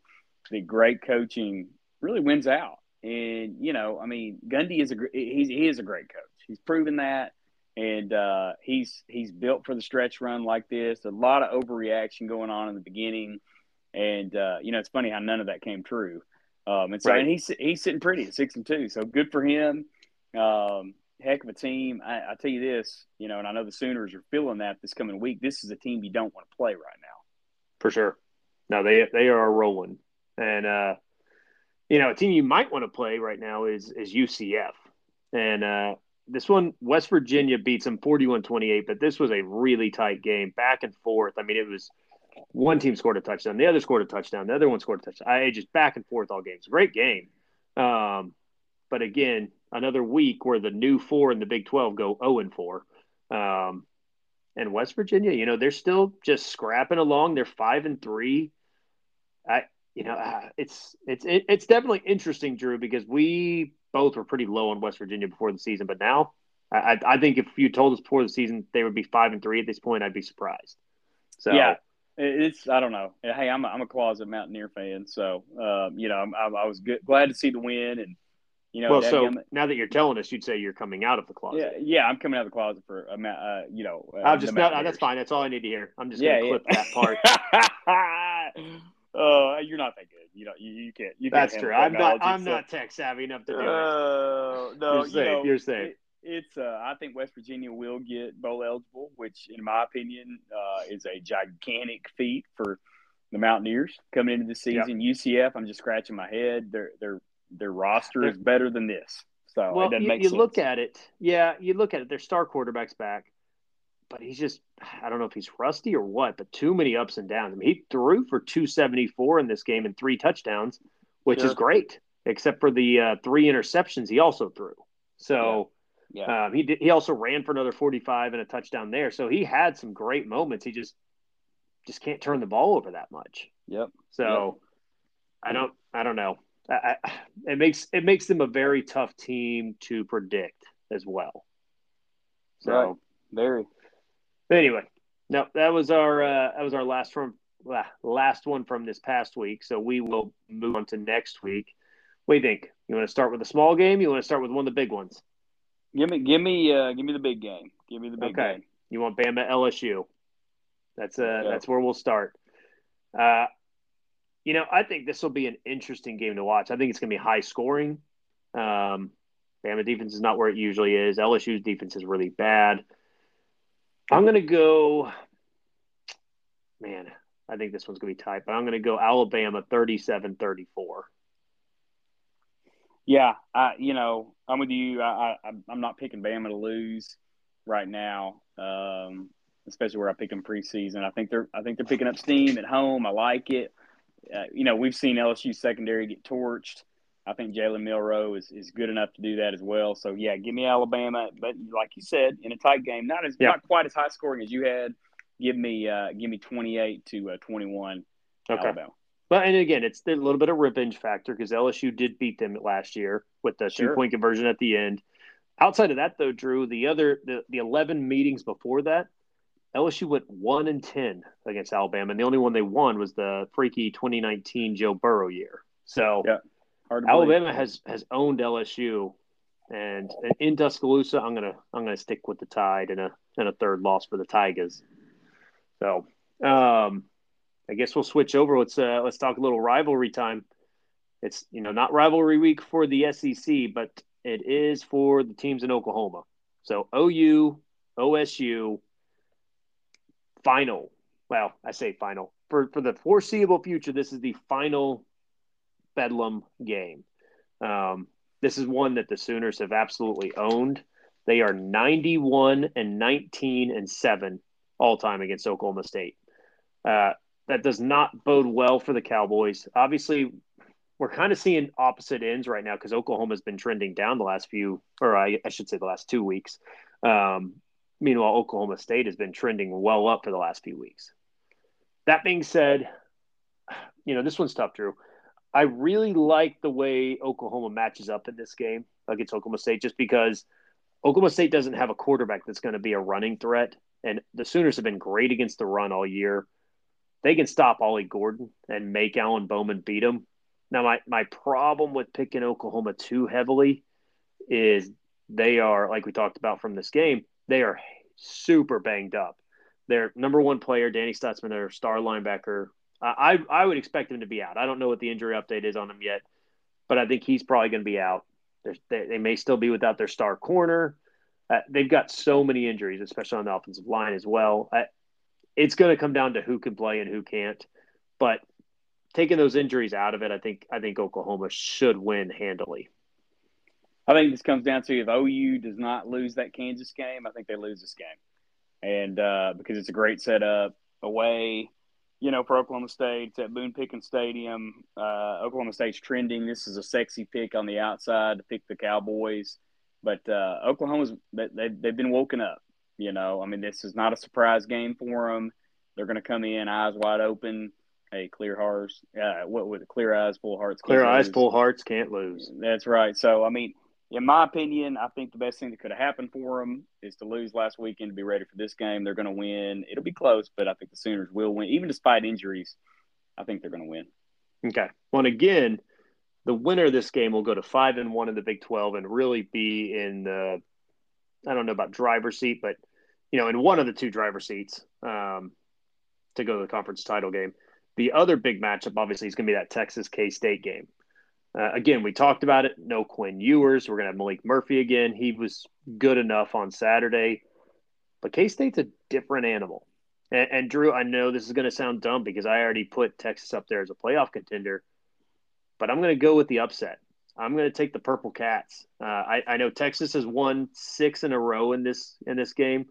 that great coaching really wins out. And you know, I mean, Gundy is a he's he is a great coach. He's proven that, and uh, he's he's built for the stretch run like this. A lot of overreaction going on in the beginning, and uh, you know, it's funny how none of that came true. Um, and so, Right. and he's he's sitting pretty at six and two, so good for him. Um, heck of a team. I, I tell you this, you know, and I know the Sooners are feeling that this coming week. This is a team you don't want to play right now. for sure. No, they they are rolling, and uh, you know, a team you might want to play right now is is UCF, and uh, this one West Virginia beats them 41-28, but this was a really tight game, back and forth. I mean, it was one team scored a touchdown, the other scored a touchdown, the other one scored a touchdown. I just back and forth all games. Great game, um, but again, another week where the new four in the Big Twelve go zero and four. Um, and West Virginia, you know, they're still just scrapping along. They're five and three. I, you know, uh, it's it's it, it's definitely interesting, Drew, because we both were pretty low on West Virginia before the season, but now I, I think if you told us before the season they would be five and three at this point, I'd be surprised. So Yeah, it's I don't know. Hey, I'm a, I'm a closet Mountaineer fan, so um, you know I'm, I, I was good, glad to see the win, and you know, well, so dadgummit- now that you're telling us, you'd say you're coming out of the closet. yeah, yeah, I'm coming out of the closet for a uh, you know. Uh, I'll just no, that's fine. That's all I need to hear. I'm just Yeah, gonna clip yeah. that part. Oh, you're not that good. You know, you, you can't. You can't That's true. I'm not. I'm so- not tech savvy enough to do it. Uh, no, You're you safe. know, You're safe. it- it's. Uh, I think West Virginia will get bowl eligible, which, in my opinion, uh, is a gigantic feat for the Mountaineers coming into the season. UCF, I'm just scratching my head. Their their their roster is better than this, so it Well, doesn't you, you look at it. Yeah, you look at it. Their star quarterback's back, but he's just. I don't know if he's rusty or what, but too many ups and downs. I mean, he threw for 274 in this game and three touchdowns, which is great, except for the uh, three interceptions he also threw. So. yeah, Um, he did, he also ran for another 45 and a touchdown there. So he had some great moments. He just just can't turn the ball over that much. yep. So I don't I don't know. I, I, it makes it makes them a very tough team to predict as well. So Right. Very. Anyway, no, that was our uh, that was our last from last one from this past week. So we will move on to next week. What do you think? You want to start with a small game? You want to start with one of the big ones? Give me, give me, uh, give me the big game. Give me the big Okay. game. You want Bama LSU? That's uh that's where we'll start. Uh, you know, I think this will be an interesting game to watch. I think it's going to be high scoring. Um, Bama defense is not where it usually is. LSU's defense is really bad. I'm going to go. Man, I think this one's going to be tight, but I'm going to go Alabama 37-34. Yeah, I you know I'm with you. I, I I'm not picking Bama to lose right now, um, especially where I pick them preseason. I think they're I think they're picking up steam at home. I like it. Uh, you know we've seen LSU secondary get torched. I think Jalen Milroe is, is good enough to do that as well. So yeah, give me Alabama, but like you said, in a tight game, not as Yeah. not quite as high scoring as you had. Give me uh, give me 28 to uh, 21 Okay. Alabama. But and again, it's a little bit of revenge factor because LSU did beat them last year with the Sure. two point conversion at the end. Outside of that, though, Drew, the other the, the eleven meetings before that, LSU went one and ten against Alabama, and the only one they won was the freaky 2019 Joe Burrow year. So Yeah. Alabama believe. has has owned LSU, and in Tuscaloosa, I'm gonna I'm gonna stick with the Tide and a and a third loss for the Tigers. So, um, I guess we'll switch over. Let's uh, let's talk a little rivalry time. It's you know not rivalry week for the SEC, but it is for the teams in Oklahoma. So OU, OSU, final. Well, I say final for for the foreseeable future. This is the final Bedlam game. Um, this is one that the Sooners have absolutely owned. They are 91 and 19 and 7 all time against Oklahoma State. Uh, that does not bode well for the Cowboys. Obviously, we're kind of seeing opposite ends right now because Oklahoma's been trending down the last few, or I, I should say the last two weeks. Um, meanwhile, Oklahoma State has been trending well up for the last few weeks. That being said, you know, this one's tough, Drew. I really like the way Oklahoma matches up in this game against Oklahoma State just because Oklahoma State doesn't have a quarterback that's going to be a running threat. And the Sooners have been great against the run all year. They can stop Ollie Gordon and make Alan Bowman beat him. Now, my, my problem with picking Oklahoma too heavily is they are, like we talked about from this game, they are super banged up. Their number one player, Danny Stutsman, their star linebacker, I I would expect him to be out. I don't know what the injury update is on him yet, but I think he's probably going to be out. They, they may still be without their star corner. Uh, they've got so many injuries, especially on the offensive line as well. I, it's going to come down to who can play and who can't. But taking those injuries out of it, I think I think Oklahoma should win handily. I think this comes down to if OU does not lose that Kansas game, I think they lose this game, and uh, because it's a great setup away, you know, for Oklahoma State. It's at Boone Pickens Stadium. Uh, Oklahoma State's trending. This is a sexy pick on the outside to pick the Cowboys, but uh, Oklahoma's they they've been woken up. You know, I mean, this is not a surprise game for them. They're going to come in eyes wide open. Hey, clear hearts. Uh, what with clear eyes, full hearts. Clear eyes, lose. full hearts, can't lose. That's right. So, I mean, in my opinion, I think the best thing that could have happened for them is to lose last weekend to be ready for this game. They're going to win. It'll be close, but I think the Sooners will win, even despite injuries. I think they're going to win. Okay. Well, and again, the winner of this game will go to five and one in the Big Twelve and really be in the I don't know about driver's seat, but you know, in one of the two driver seats um, to go to the conference title game. The other big matchup, obviously, is going to be that Texas K State game. Uh, again, we talked about it. No Quinn Ewers. We're going to have Maalik Murphy again. He was good enough on Saturday, but K State's a different animal. And, and Drew, I know this is going to sound dumb because I already put Texas up there as a playoff contender, but I'm going to go with the upset. I'm going to take the Purple Cats. Uh, I, I know Texas has won six in a row in this in this game,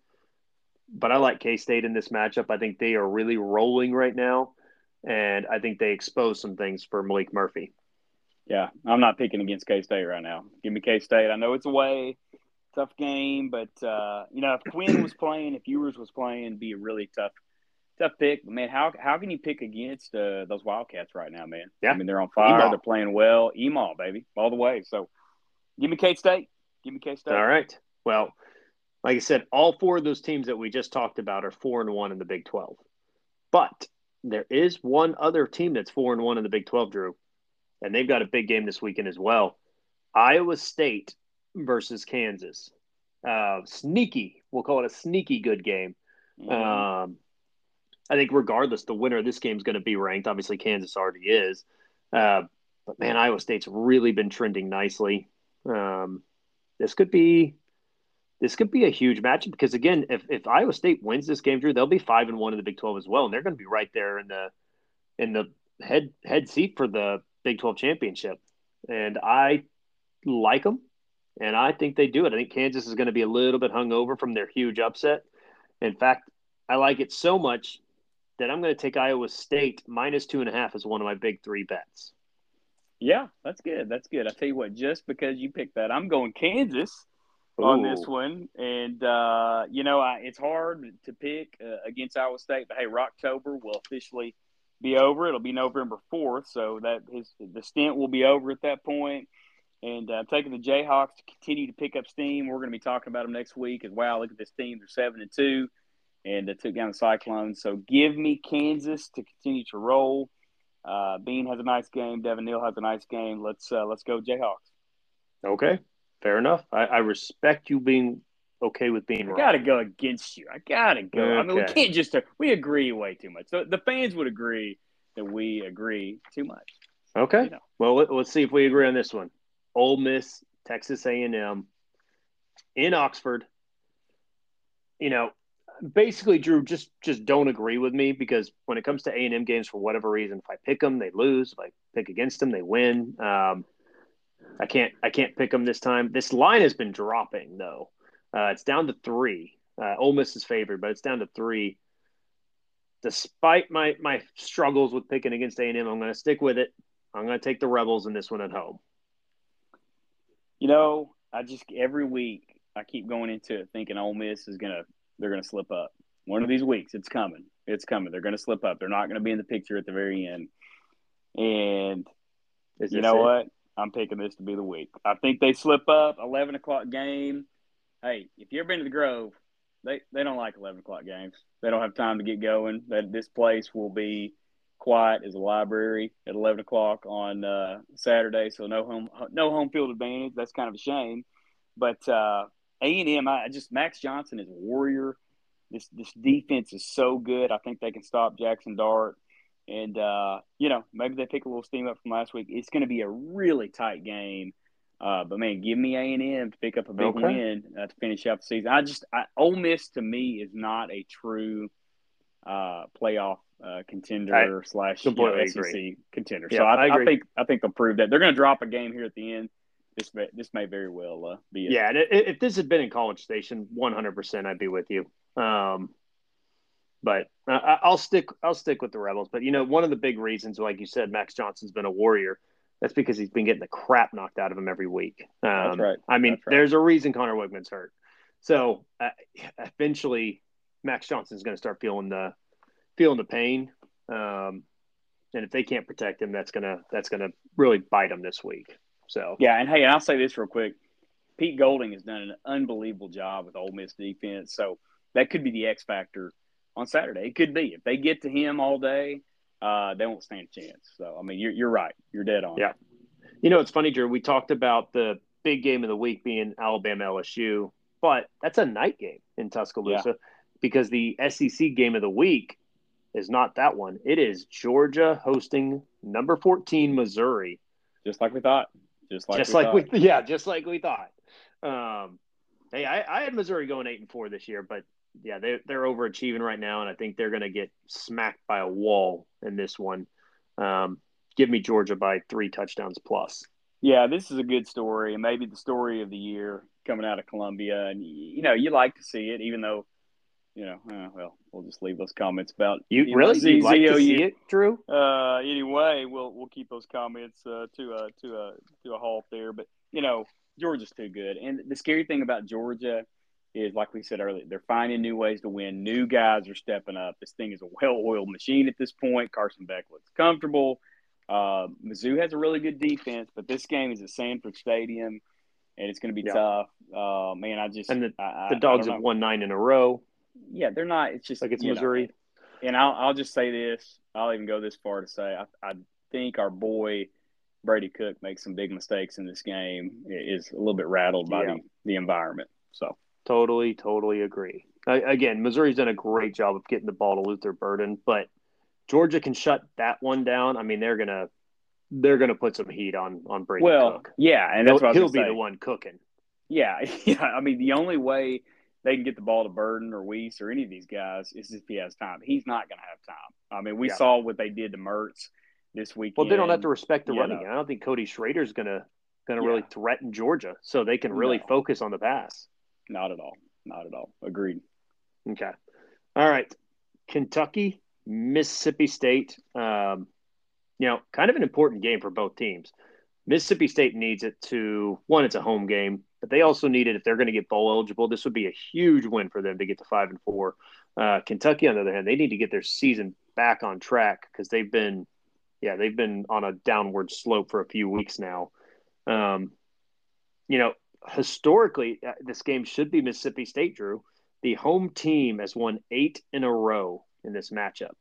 but I like K State in this matchup. I think they are really rolling right now, and I think they expose some things for Maalik Murphy. Yeah, I'm not picking against K State right now. Give me K State. I know it's away, tough game, but uh, you know if Quinn was playing, if Ewers was playing, it'd be a really tough, tough pick. But man, how how can you pick against uh, those Wildcats right now, man? Yeah. I mean they're on fire. Email. They're playing well. Email, baby, all the way. So give me K State. Give me K State. All right. Well, like I said, all four of those teams that we just talked about are four and one in the Big Twelve, but there is one other team that's four and one in the Big Twelve, Drew, and they've got a big game this weekend as well. Iowa State versus Kansas. Uh, sneaky, we'll call it a sneaky good game. Mhm. Um, I think regardless, the winner of this game is going to be ranked. Obviously, Kansas already is. Uh, but man, Iowa State's really been trending nicely. Um, this could be this could be a huge matchup because again, if, if Iowa State wins this game, Drew, they'll be five and one in the Big Twelve as well, and they're going to be right there in the in the head head seat for the Big Twelve championship. And I like them, and I think they do it. I think Kansas is going to be a little bit hungover from their huge upset. In fact, I like it so much that I'm going to take Iowa State minus two and a half as one of my big three bets. Yeah, that's good. That's good. I tell you what, just because you picked that, I'm going Kansas on this one, and uh, you know, I, it's hard to pick uh, against Iowa State. But hey, Rocktober will officially be over. It'll be November fourth, so that his the stint will be over at that point. And uh, taking the Jayhawks to continue to pick up steam. We're going to be talking about them next week. As wow, look at this team; they're seven and two, and they took down the Cyclones. So give me Kansas to continue to roll. Uh, Bean has a nice game. Devin Neal has a nice game. Let's uh, let's go Jayhawks. Okay, fair enough. I, I respect you being okay with being I wrong. gotta go against you. I gotta go. I mean, we can't just uh, we agree way too much. So the fans would agree that we agree too much. Okay. You know. Well, let, let's see if we agree on this one. Ole Miss, Texas A&M, in Oxford. You know, basically, Drew, just just don't agree with me because when it comes to A&M games, for whatever reason, if I pick them, they lose. If I pick against them, they win. Um, I can't I can't pick them this time. This line has been dropping though. Uh, it's down to three. Uh, Ole Miss is favored, but it's down to three. Despite my my struggles with picking against A&M, I'm going to stick with it. I'm going to take the Rebels in this one at home. You know, I just every week I keep going into it thinking Ole Miss is gonna they're gonna slip up. One of these weeks, it's coming. It's coming. They're gonna slip up. They're not gonna be in the picture at the very end. And Is you know it? what? I'm picking this to be the week. I think they slip up. Eleven o'clock game. Hey, if you ever been to the Grove, they they don't like eleven o'clock games. They don't have time to get going. That this place will be quiet as a library at eleven o'clock on uh, Saturday. So no home no home field advantage. That's kind of a shame. But uh, A and M, I just Max Johnson is a warrior. This this defense is so good. I think they can stop Jackson Dart. And uh, you know, maybe they pick a little steam up from last week. It's going to be a really tight game. Uh, but man, give me A and M to pick up a big Okay. win uh, to finish out the season. I just I, Ole Miss to me is not a true uh, playoff uh, contender slash you know, SEC agree. contender. Yeah, so I, I I, think I think they'll prove that they're going to drop a game here at the end. This may, this may very well uh, be it. Yeah, if this had been in College Station, 100% I'd be with you. Um, but I- I'll stick I'll stick with the Rebels. But you know, one of the big reasons, like you said, Max Johnson's been a warrior. That's because he's been getting the crap knocked out of him every week. Um, That's right. I mean, right. there's a reason Conner Weigman's hurt. So uh, eventually, Max Johnson's going to start feeling the feeling the pain. Um, and if they can't protect him, that's gonna that's gonna really bite him this week. So Yeah, and hey, I'll say this real quick. Pete Golding has done an unbelievable job with Ole Miss defense, so that could be the X factor on Saturday. It could be if they get to him all day, uh, they won't stand a chance. So I mean, you're you're right. You're dead on. Yeah. You know, it's funny, Drew. We talked about the big game of the week being Alabama LSU, but that's a night game in Tuscaloosa because the SEC game of the week is not that one. It is Georgia hosting number 14 Missouri. just like we thought. Just like just we like thought. we yeah, just like we thought. Um hey, I, I had Missouri going 8 and 4 this year, but yeah, they they're overachieving right now and I think they're going to get smacked by a wall in this one. Um give me Georgia by 3 touchdowns plus. Yeah, this is a good story, and maybe the story of the year coming out of Columbia. And you know, you like to see it, even though, you know, uh, well, we'll just leave those comments about You know, really Z- you like to see it, Drew? Uh, anyway, we'll we'll keep those comments uh, to a to a to a halt there. But you know, Georgia's too good, and the scary thing about Georgia is, like we said earlier, they're finding new ways to win. New guys are stepping up. This thing is a well-oiled machine at this point. Carson Beck looks comfortable. Uh, Mizzou has a really good defense, but this game is at Sanford Stadium, and it's going to be Yeah. tough. Uh, man, I just And the- I, The dogs have won nine in a row. Yeah, they're not. It's just Like it's you know, Missouri. and I'll, I'll just say this. I'll even go this far to say I, I think our boy Brady Cook makes some big mistakes in this game. Is a little bit rattled by Yeah. the, the environment. So Totally, totally agree. I, again, Missouri's done a great job of getting the ball to Luther Burden, but Georgia can shut that one down. I mean, they're gonna they're gonna put some heat on on Brady well, Cook. yeah, and that's he'll I he'll be gonna the one cooking. Yeah, yeah. I mean, the only way they can get the ball to Burden or Wease or any of these guys is if he has time. He's not going to have time. I mean, we Yeah. saw what they did to Mertz this weekend. Well, they don't have to respect the you running know. I don't think Cody Schrader's gonna gonna Yeah. really threaten Georgia, so they can really No. focus on the pass. Not at all. Not at all. Agreed. Okay. All right. Kentucky, Mississippi State. Um, you know, kind of an important game for both teams. Mississippi State needs it to one, it's a home game, but they also need it if they're going to get bowl eligible. This would be a huge win for them to get to five and four. Uh, Kentucky, on the other hand, they need to get their season back on track because they've been, yeah, they've been on a downward slope for a few weeks now. Um, you know, historically, uh, this game should be Mississippi State, Drew. The home team has won eight in a row in this matchup.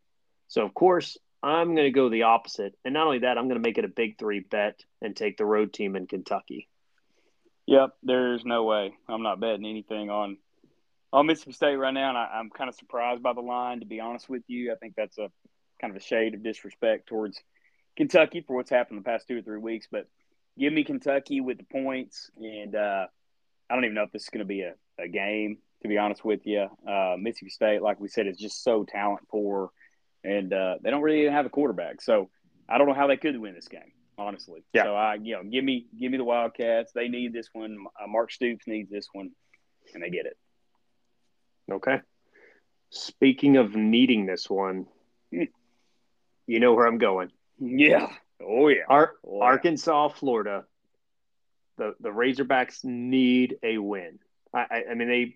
So, of course, I'm going to go the opposite. And not only that, I'm going to make it a big three bet and take the road team in Kentucky. Yep, there's no way. I'm not betting anything on on Mississippi State right now, and I, am kind of surprised by the line. To be honest with you, I think that's a kind of a shade of disrespect towards Kentucky for what's happened the past two or three weeks. But give me Kentucky with the points, and uh, I don't even know if this is going to be a, a game. To be honest with you, uh, Mississippi State, like we said, is just so talent poor, and uh, they don't really have a quarterback. So I don't know how they could win this game honestly. Yeah. So I, you know, give me give me the Wildcats. They need this one. Uh, Mark Stoops needs this one, and they get it. Okay. Speaking of needing this one, you know where I'm going. Yeah. Oh yeah. Ar- oh, yeah. Arkansas, Florida. The the Razorbacks need a win. I, I, I mean they.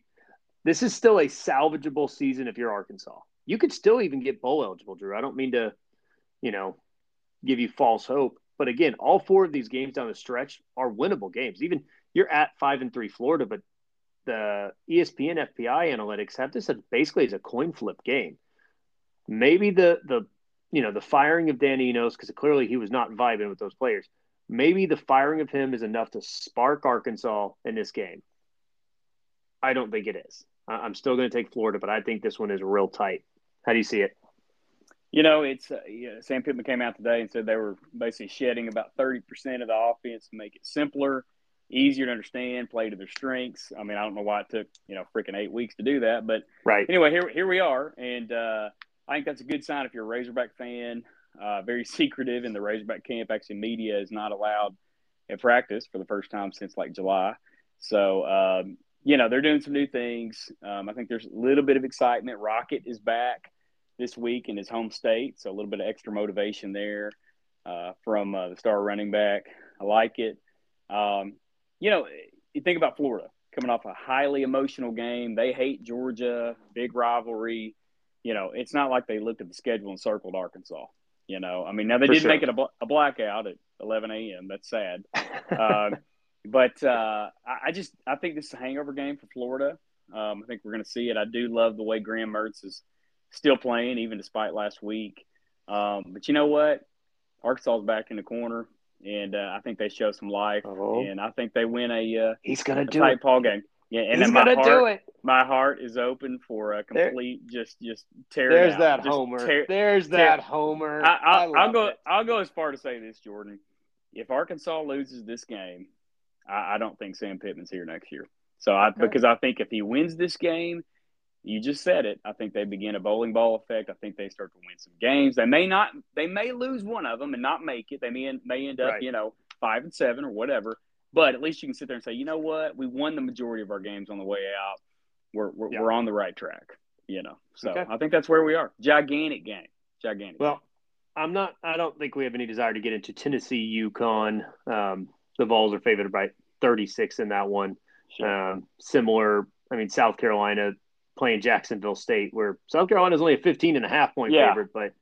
This is still a salvageable season if you're Arkansas. You could still even get bowl eligible, Drew. I don't mean to, you know, give you false hope. But again, all four of these games down the stretch are winnable games. Even you're at five and three Florida, but the ESPN FPI analytics have this as basically as a coin flip game. Maybe the the you know the firing of Dan Enos because clearly he was not vibing with those players. Maybe the firing of him is enough to spark Arkansas in this game. I don't think it is. I'm still going to take Florida, but I think this one is real tight. How do you see it? You know, it's uh, yeah, Sam Pittman came out today and said they were basically shedding about 30% of the offense to make it simpler, easier to understand, play to their strengths. I mean, I don't know why it took, you know, freaking eight weeks to do that. But right. anyway, here, here we are. And uh, I think that's a good sign if you're a Razorback fan. Uh, very secretive in the Razorback camp. Actually, media is not allowed at practice for the first time since like July. So, um, you know, they're doing some new things. Um, I think there's a little bit of excitement. Rocket is back this week in his home state. So a little bit of extra motivation there uh, from uh, the star running back. I like it. Um, you know, you think about Florida coming off a highly emotional game. They hate Georgia, big rivalry. You know, it's not like they looked at the schedule and circled Arkansas. You know, I mean, now they For did sure. make it a, a, blackout at 11 a.m. That's sad. uh, but uh, I, I, just I think this is a hangover game for Florida. Um, I think we're going to see it. I do love the way Graham Mertz is still playing even despite last week. Um, but you know what? Arkansas is back in the corner, and uh, I think they show some life, oh. and I think they win a. Uh, He's gonna a do tight it. Paul game. Yeah, and He's gonna heart, do it. My heart is open for a complete there, just just tear. There's that just Homer. Tear, there's tear. that Homer. I, will go. It. I'll go as far to say this, Jordan. If Arkansas loses this game, I, I don't think Sam Pittman's here next year. So I okay. because I think if he wins this game, you just said it. I think they begin a bowling ball effect. I think they start to win some games. They may not. They may lose one of them and not make it. They may may end up, right. you know, five and seven or whatever. But at least you can sit there and say, you know what, we won the majority of our games on the way out. We're we're, yeah. we're on the right track. You know, so okay. I think that's where we are. Gigantic game. Gigantic. Well, game. I'm not. I don't think we have any desire to get into Tennessee, UConn. Um, the Vols are favored by 36 in that one. Sure. Um, similar. I mean, South Carolina playing Jacksonville State, where South Carolina is only a 15 and a half point yeah. favorite, but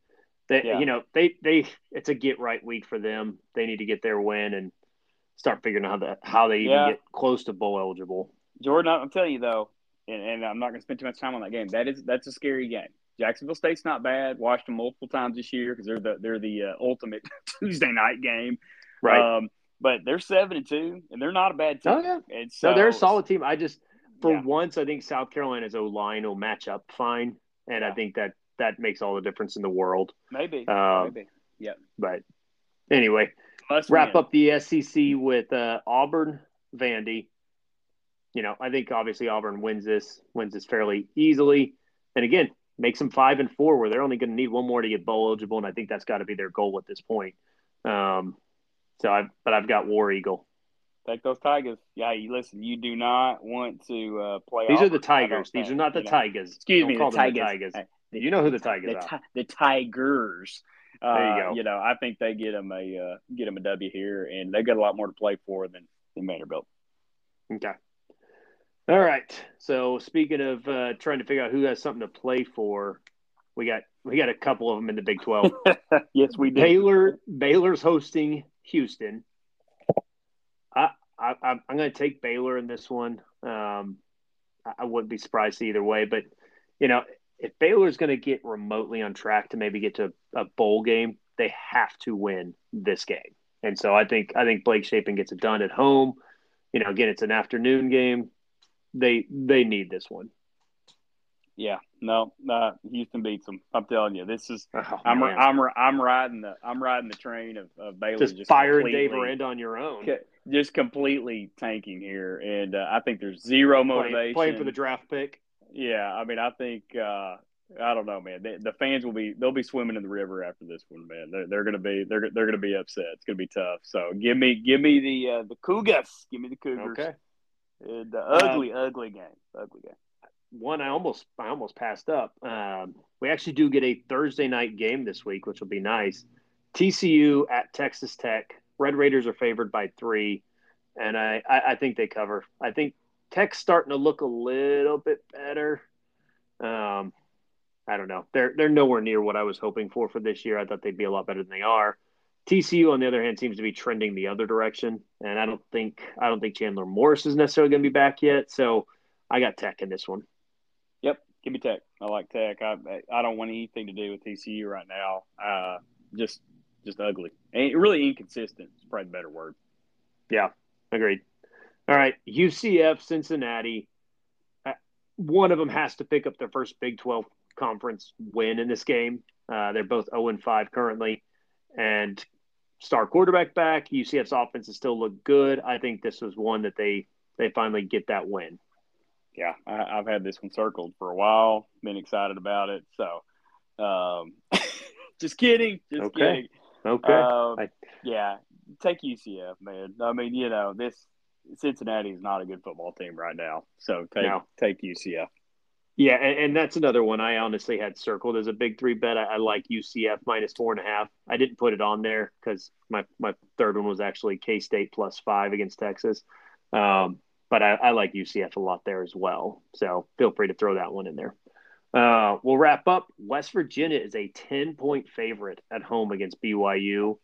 they, yeah. you know, they, they, it's a get right week for them. They need to get their win and start figuring out how that, how they even yeah. get close to bowl eligible. Jordan, I'm telling you though, and, and I'm not going to spend too much time on that game. That is, that's a scary game. Jacksonville State's not bad. Watched them multiple times this year because they're the they're the uh, ultimate Tuesday night game, right? Um, but they're seven and two, and they're not a bad team. Oh yeah, and so, no, they're a solid team. I just for yeah. once, I think South Carolina's O line will match up fine, and yeah. I think that that makes all the difference in the world. Maybe, um, maybe, yeah. But anyway, Must wrap win. up the SEC with uh, Auburn, Vandy. You know, I think obviously Auburn wins this, wins this fairly easily, and again makes them five and four, where they're only going to need one more to get bowl eligible, and I think that's got to be their goal at this point. Um, so I, but I've got War Eagle. Take those Tigers. Yeah, you listen. You do not want to uh, play. These are the Tigers. These are not the Tigers. Excuse me, the Tigers. the Tigers. You know who the Tigers the, are. The Tigers. Uh, there you go. You know, I think they get them a uh, get them a W here, and they got a lot more to play for than than Vanderbilt. Okay. All right. So speaking of uh, trying to figure out who has something to play for, we got we got a couple of them in the Big Twelve. yes, we do. Baylor Baylor's hosting Houston. I, I, am going to take Baylor in this one. Um, I, I wouldn't be surprised either way. But you know, if Baylor's going to get remotely on track to maybe get to a bowl game, they have to win this game. And so I think I think Blake Shapen gets it done at home. You know, again, it's an afternoon game. They they need this one. Yeah, no, uh, Houston beats them. I'm telling you, this is oh, I'm man. I'm I'm riding the I'm riding the train of, of Baylor. Just, just firing Dave Aranda on your own. Just completely tanking here, and uh, I think there's zero motivation. Playing, playing, for the draft pick. Yeah, I mean, I think uh, I don't know, man. They, the fans will be they'll be swimming in the river after this one, man. They're, they're gonna be they're they're gonna be upset. It's gonna be tough. So give me give me the uh, the Cougars. Give me the Cougars. Okay. And, uh, ugly, ugly game. Ugly game one I almost I almost passed up. Um, we actually do get a Thursday night game this week, which will be nice. TCU at Texas Tech. Red Raiders are favored by three, and I, I, I think they cover. I think Tech's starting to look a little bit better. Um, I don't know. They're they're nowhere near what I was hoping for for this year. I thought they'd be a lot better than they are. TCU, on the other hand, seems to be trending the other direction, and I don't think I don't think Chandler Morris is necessarily going to be back yet. So I got Tech in this one. Yep, give me Tech. I like Tech. I I don't want anything to do with TCU right now. Uh, just just ugly and really inconsistent. It's probably a better word. Yeah, agreed. All right, UCF, Cincinnati. Uh, one of them has to pick up their first Big Twelve conference win in this game. Uh, they're both 0 and five currently, and star quarterback back. UCF's offense still look good. I think this was one that they they finally get that win yeah, I, have had this one circled for a while. Been excited about it. So, um, just kidding. Just okay. kidding. Okay. Um, I... Yeah, take UCF, man. I mean, you know, this Cincinnati is not a good football team right now. So take no. take UCF. Yeah, and, and, that's another one I honestly had circled as a big three bet. I, I like UCF minus four and a half. I didn't put it on there because my, my third one was actually K State plus five against Texas. Um, but I, I, like UCF a lot there as well. So feel free to throw that one in there. Uh, we'll wrap up. West Virginia is a 10 point favorite at home against BYU.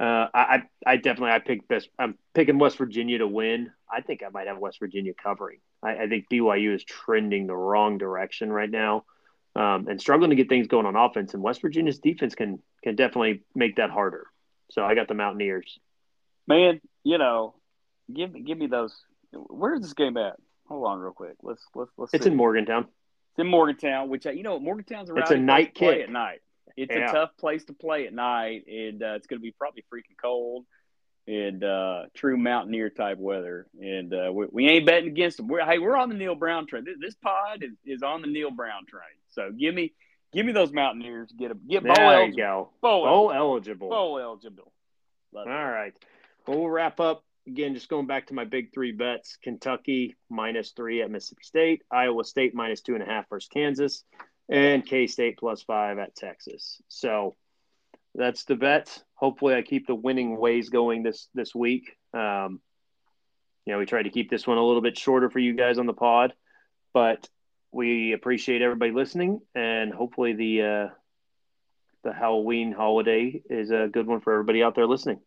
Uh, I, I definitely I pick best. I'm picking West Virginia to win. I think I might have West Virginia covering. I, I think BYU is trending the wrong direction right now, um, and struggling to get things going on offense. And West Virginia's defense can can definitely make that harder. So I got the Mountaineers. Man, you know, give give me those Where's this game at? Hold on, real quick. Let's let's let's. It's see. in Morgantown. It's in Morgantown, which you know Morgantown's a it's a night kick at night. It's yeah. a tough place to play at night, and uh, it's going to be probably freaking cold and uh, true mountaineer type weather. And uh, we, we, ain't betting against them. We're, hey, we're on the Neal Brown train. This, this pod is, is on the Neal Brown train. So give me give me those Mountaineers. Get a get bowl there eligible. you go. Bowl, bowl eligible. Bowl eligible. Love All it. right. Well, we'll wrap up again, just going back to my big three bets Kentucky minus three at Mississippi State, Iowa State minus two and a half versus Kansas, and K State plus five at Texas. So that's the bet. Hopefully, I keep the winning ways going this this week. Um, you know, we tried to keep this one a little bit shorter for you guys on the pod, but we appreciate everybody listening, and hopefully the uh, the Halloween holiday is a good one for everybody out there listening.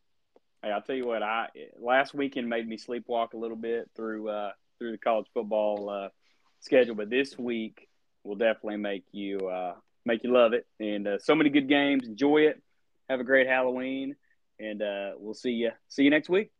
Hey, I'll tell you what. I last weekend made me sleepwalk a little bit through uh, through the college football uh, schedule, but this week will definitely make you uh, make you love it. And uh, so many good games. Enjoy it. Have a great Halloween, and uh, we'll see you see you next week.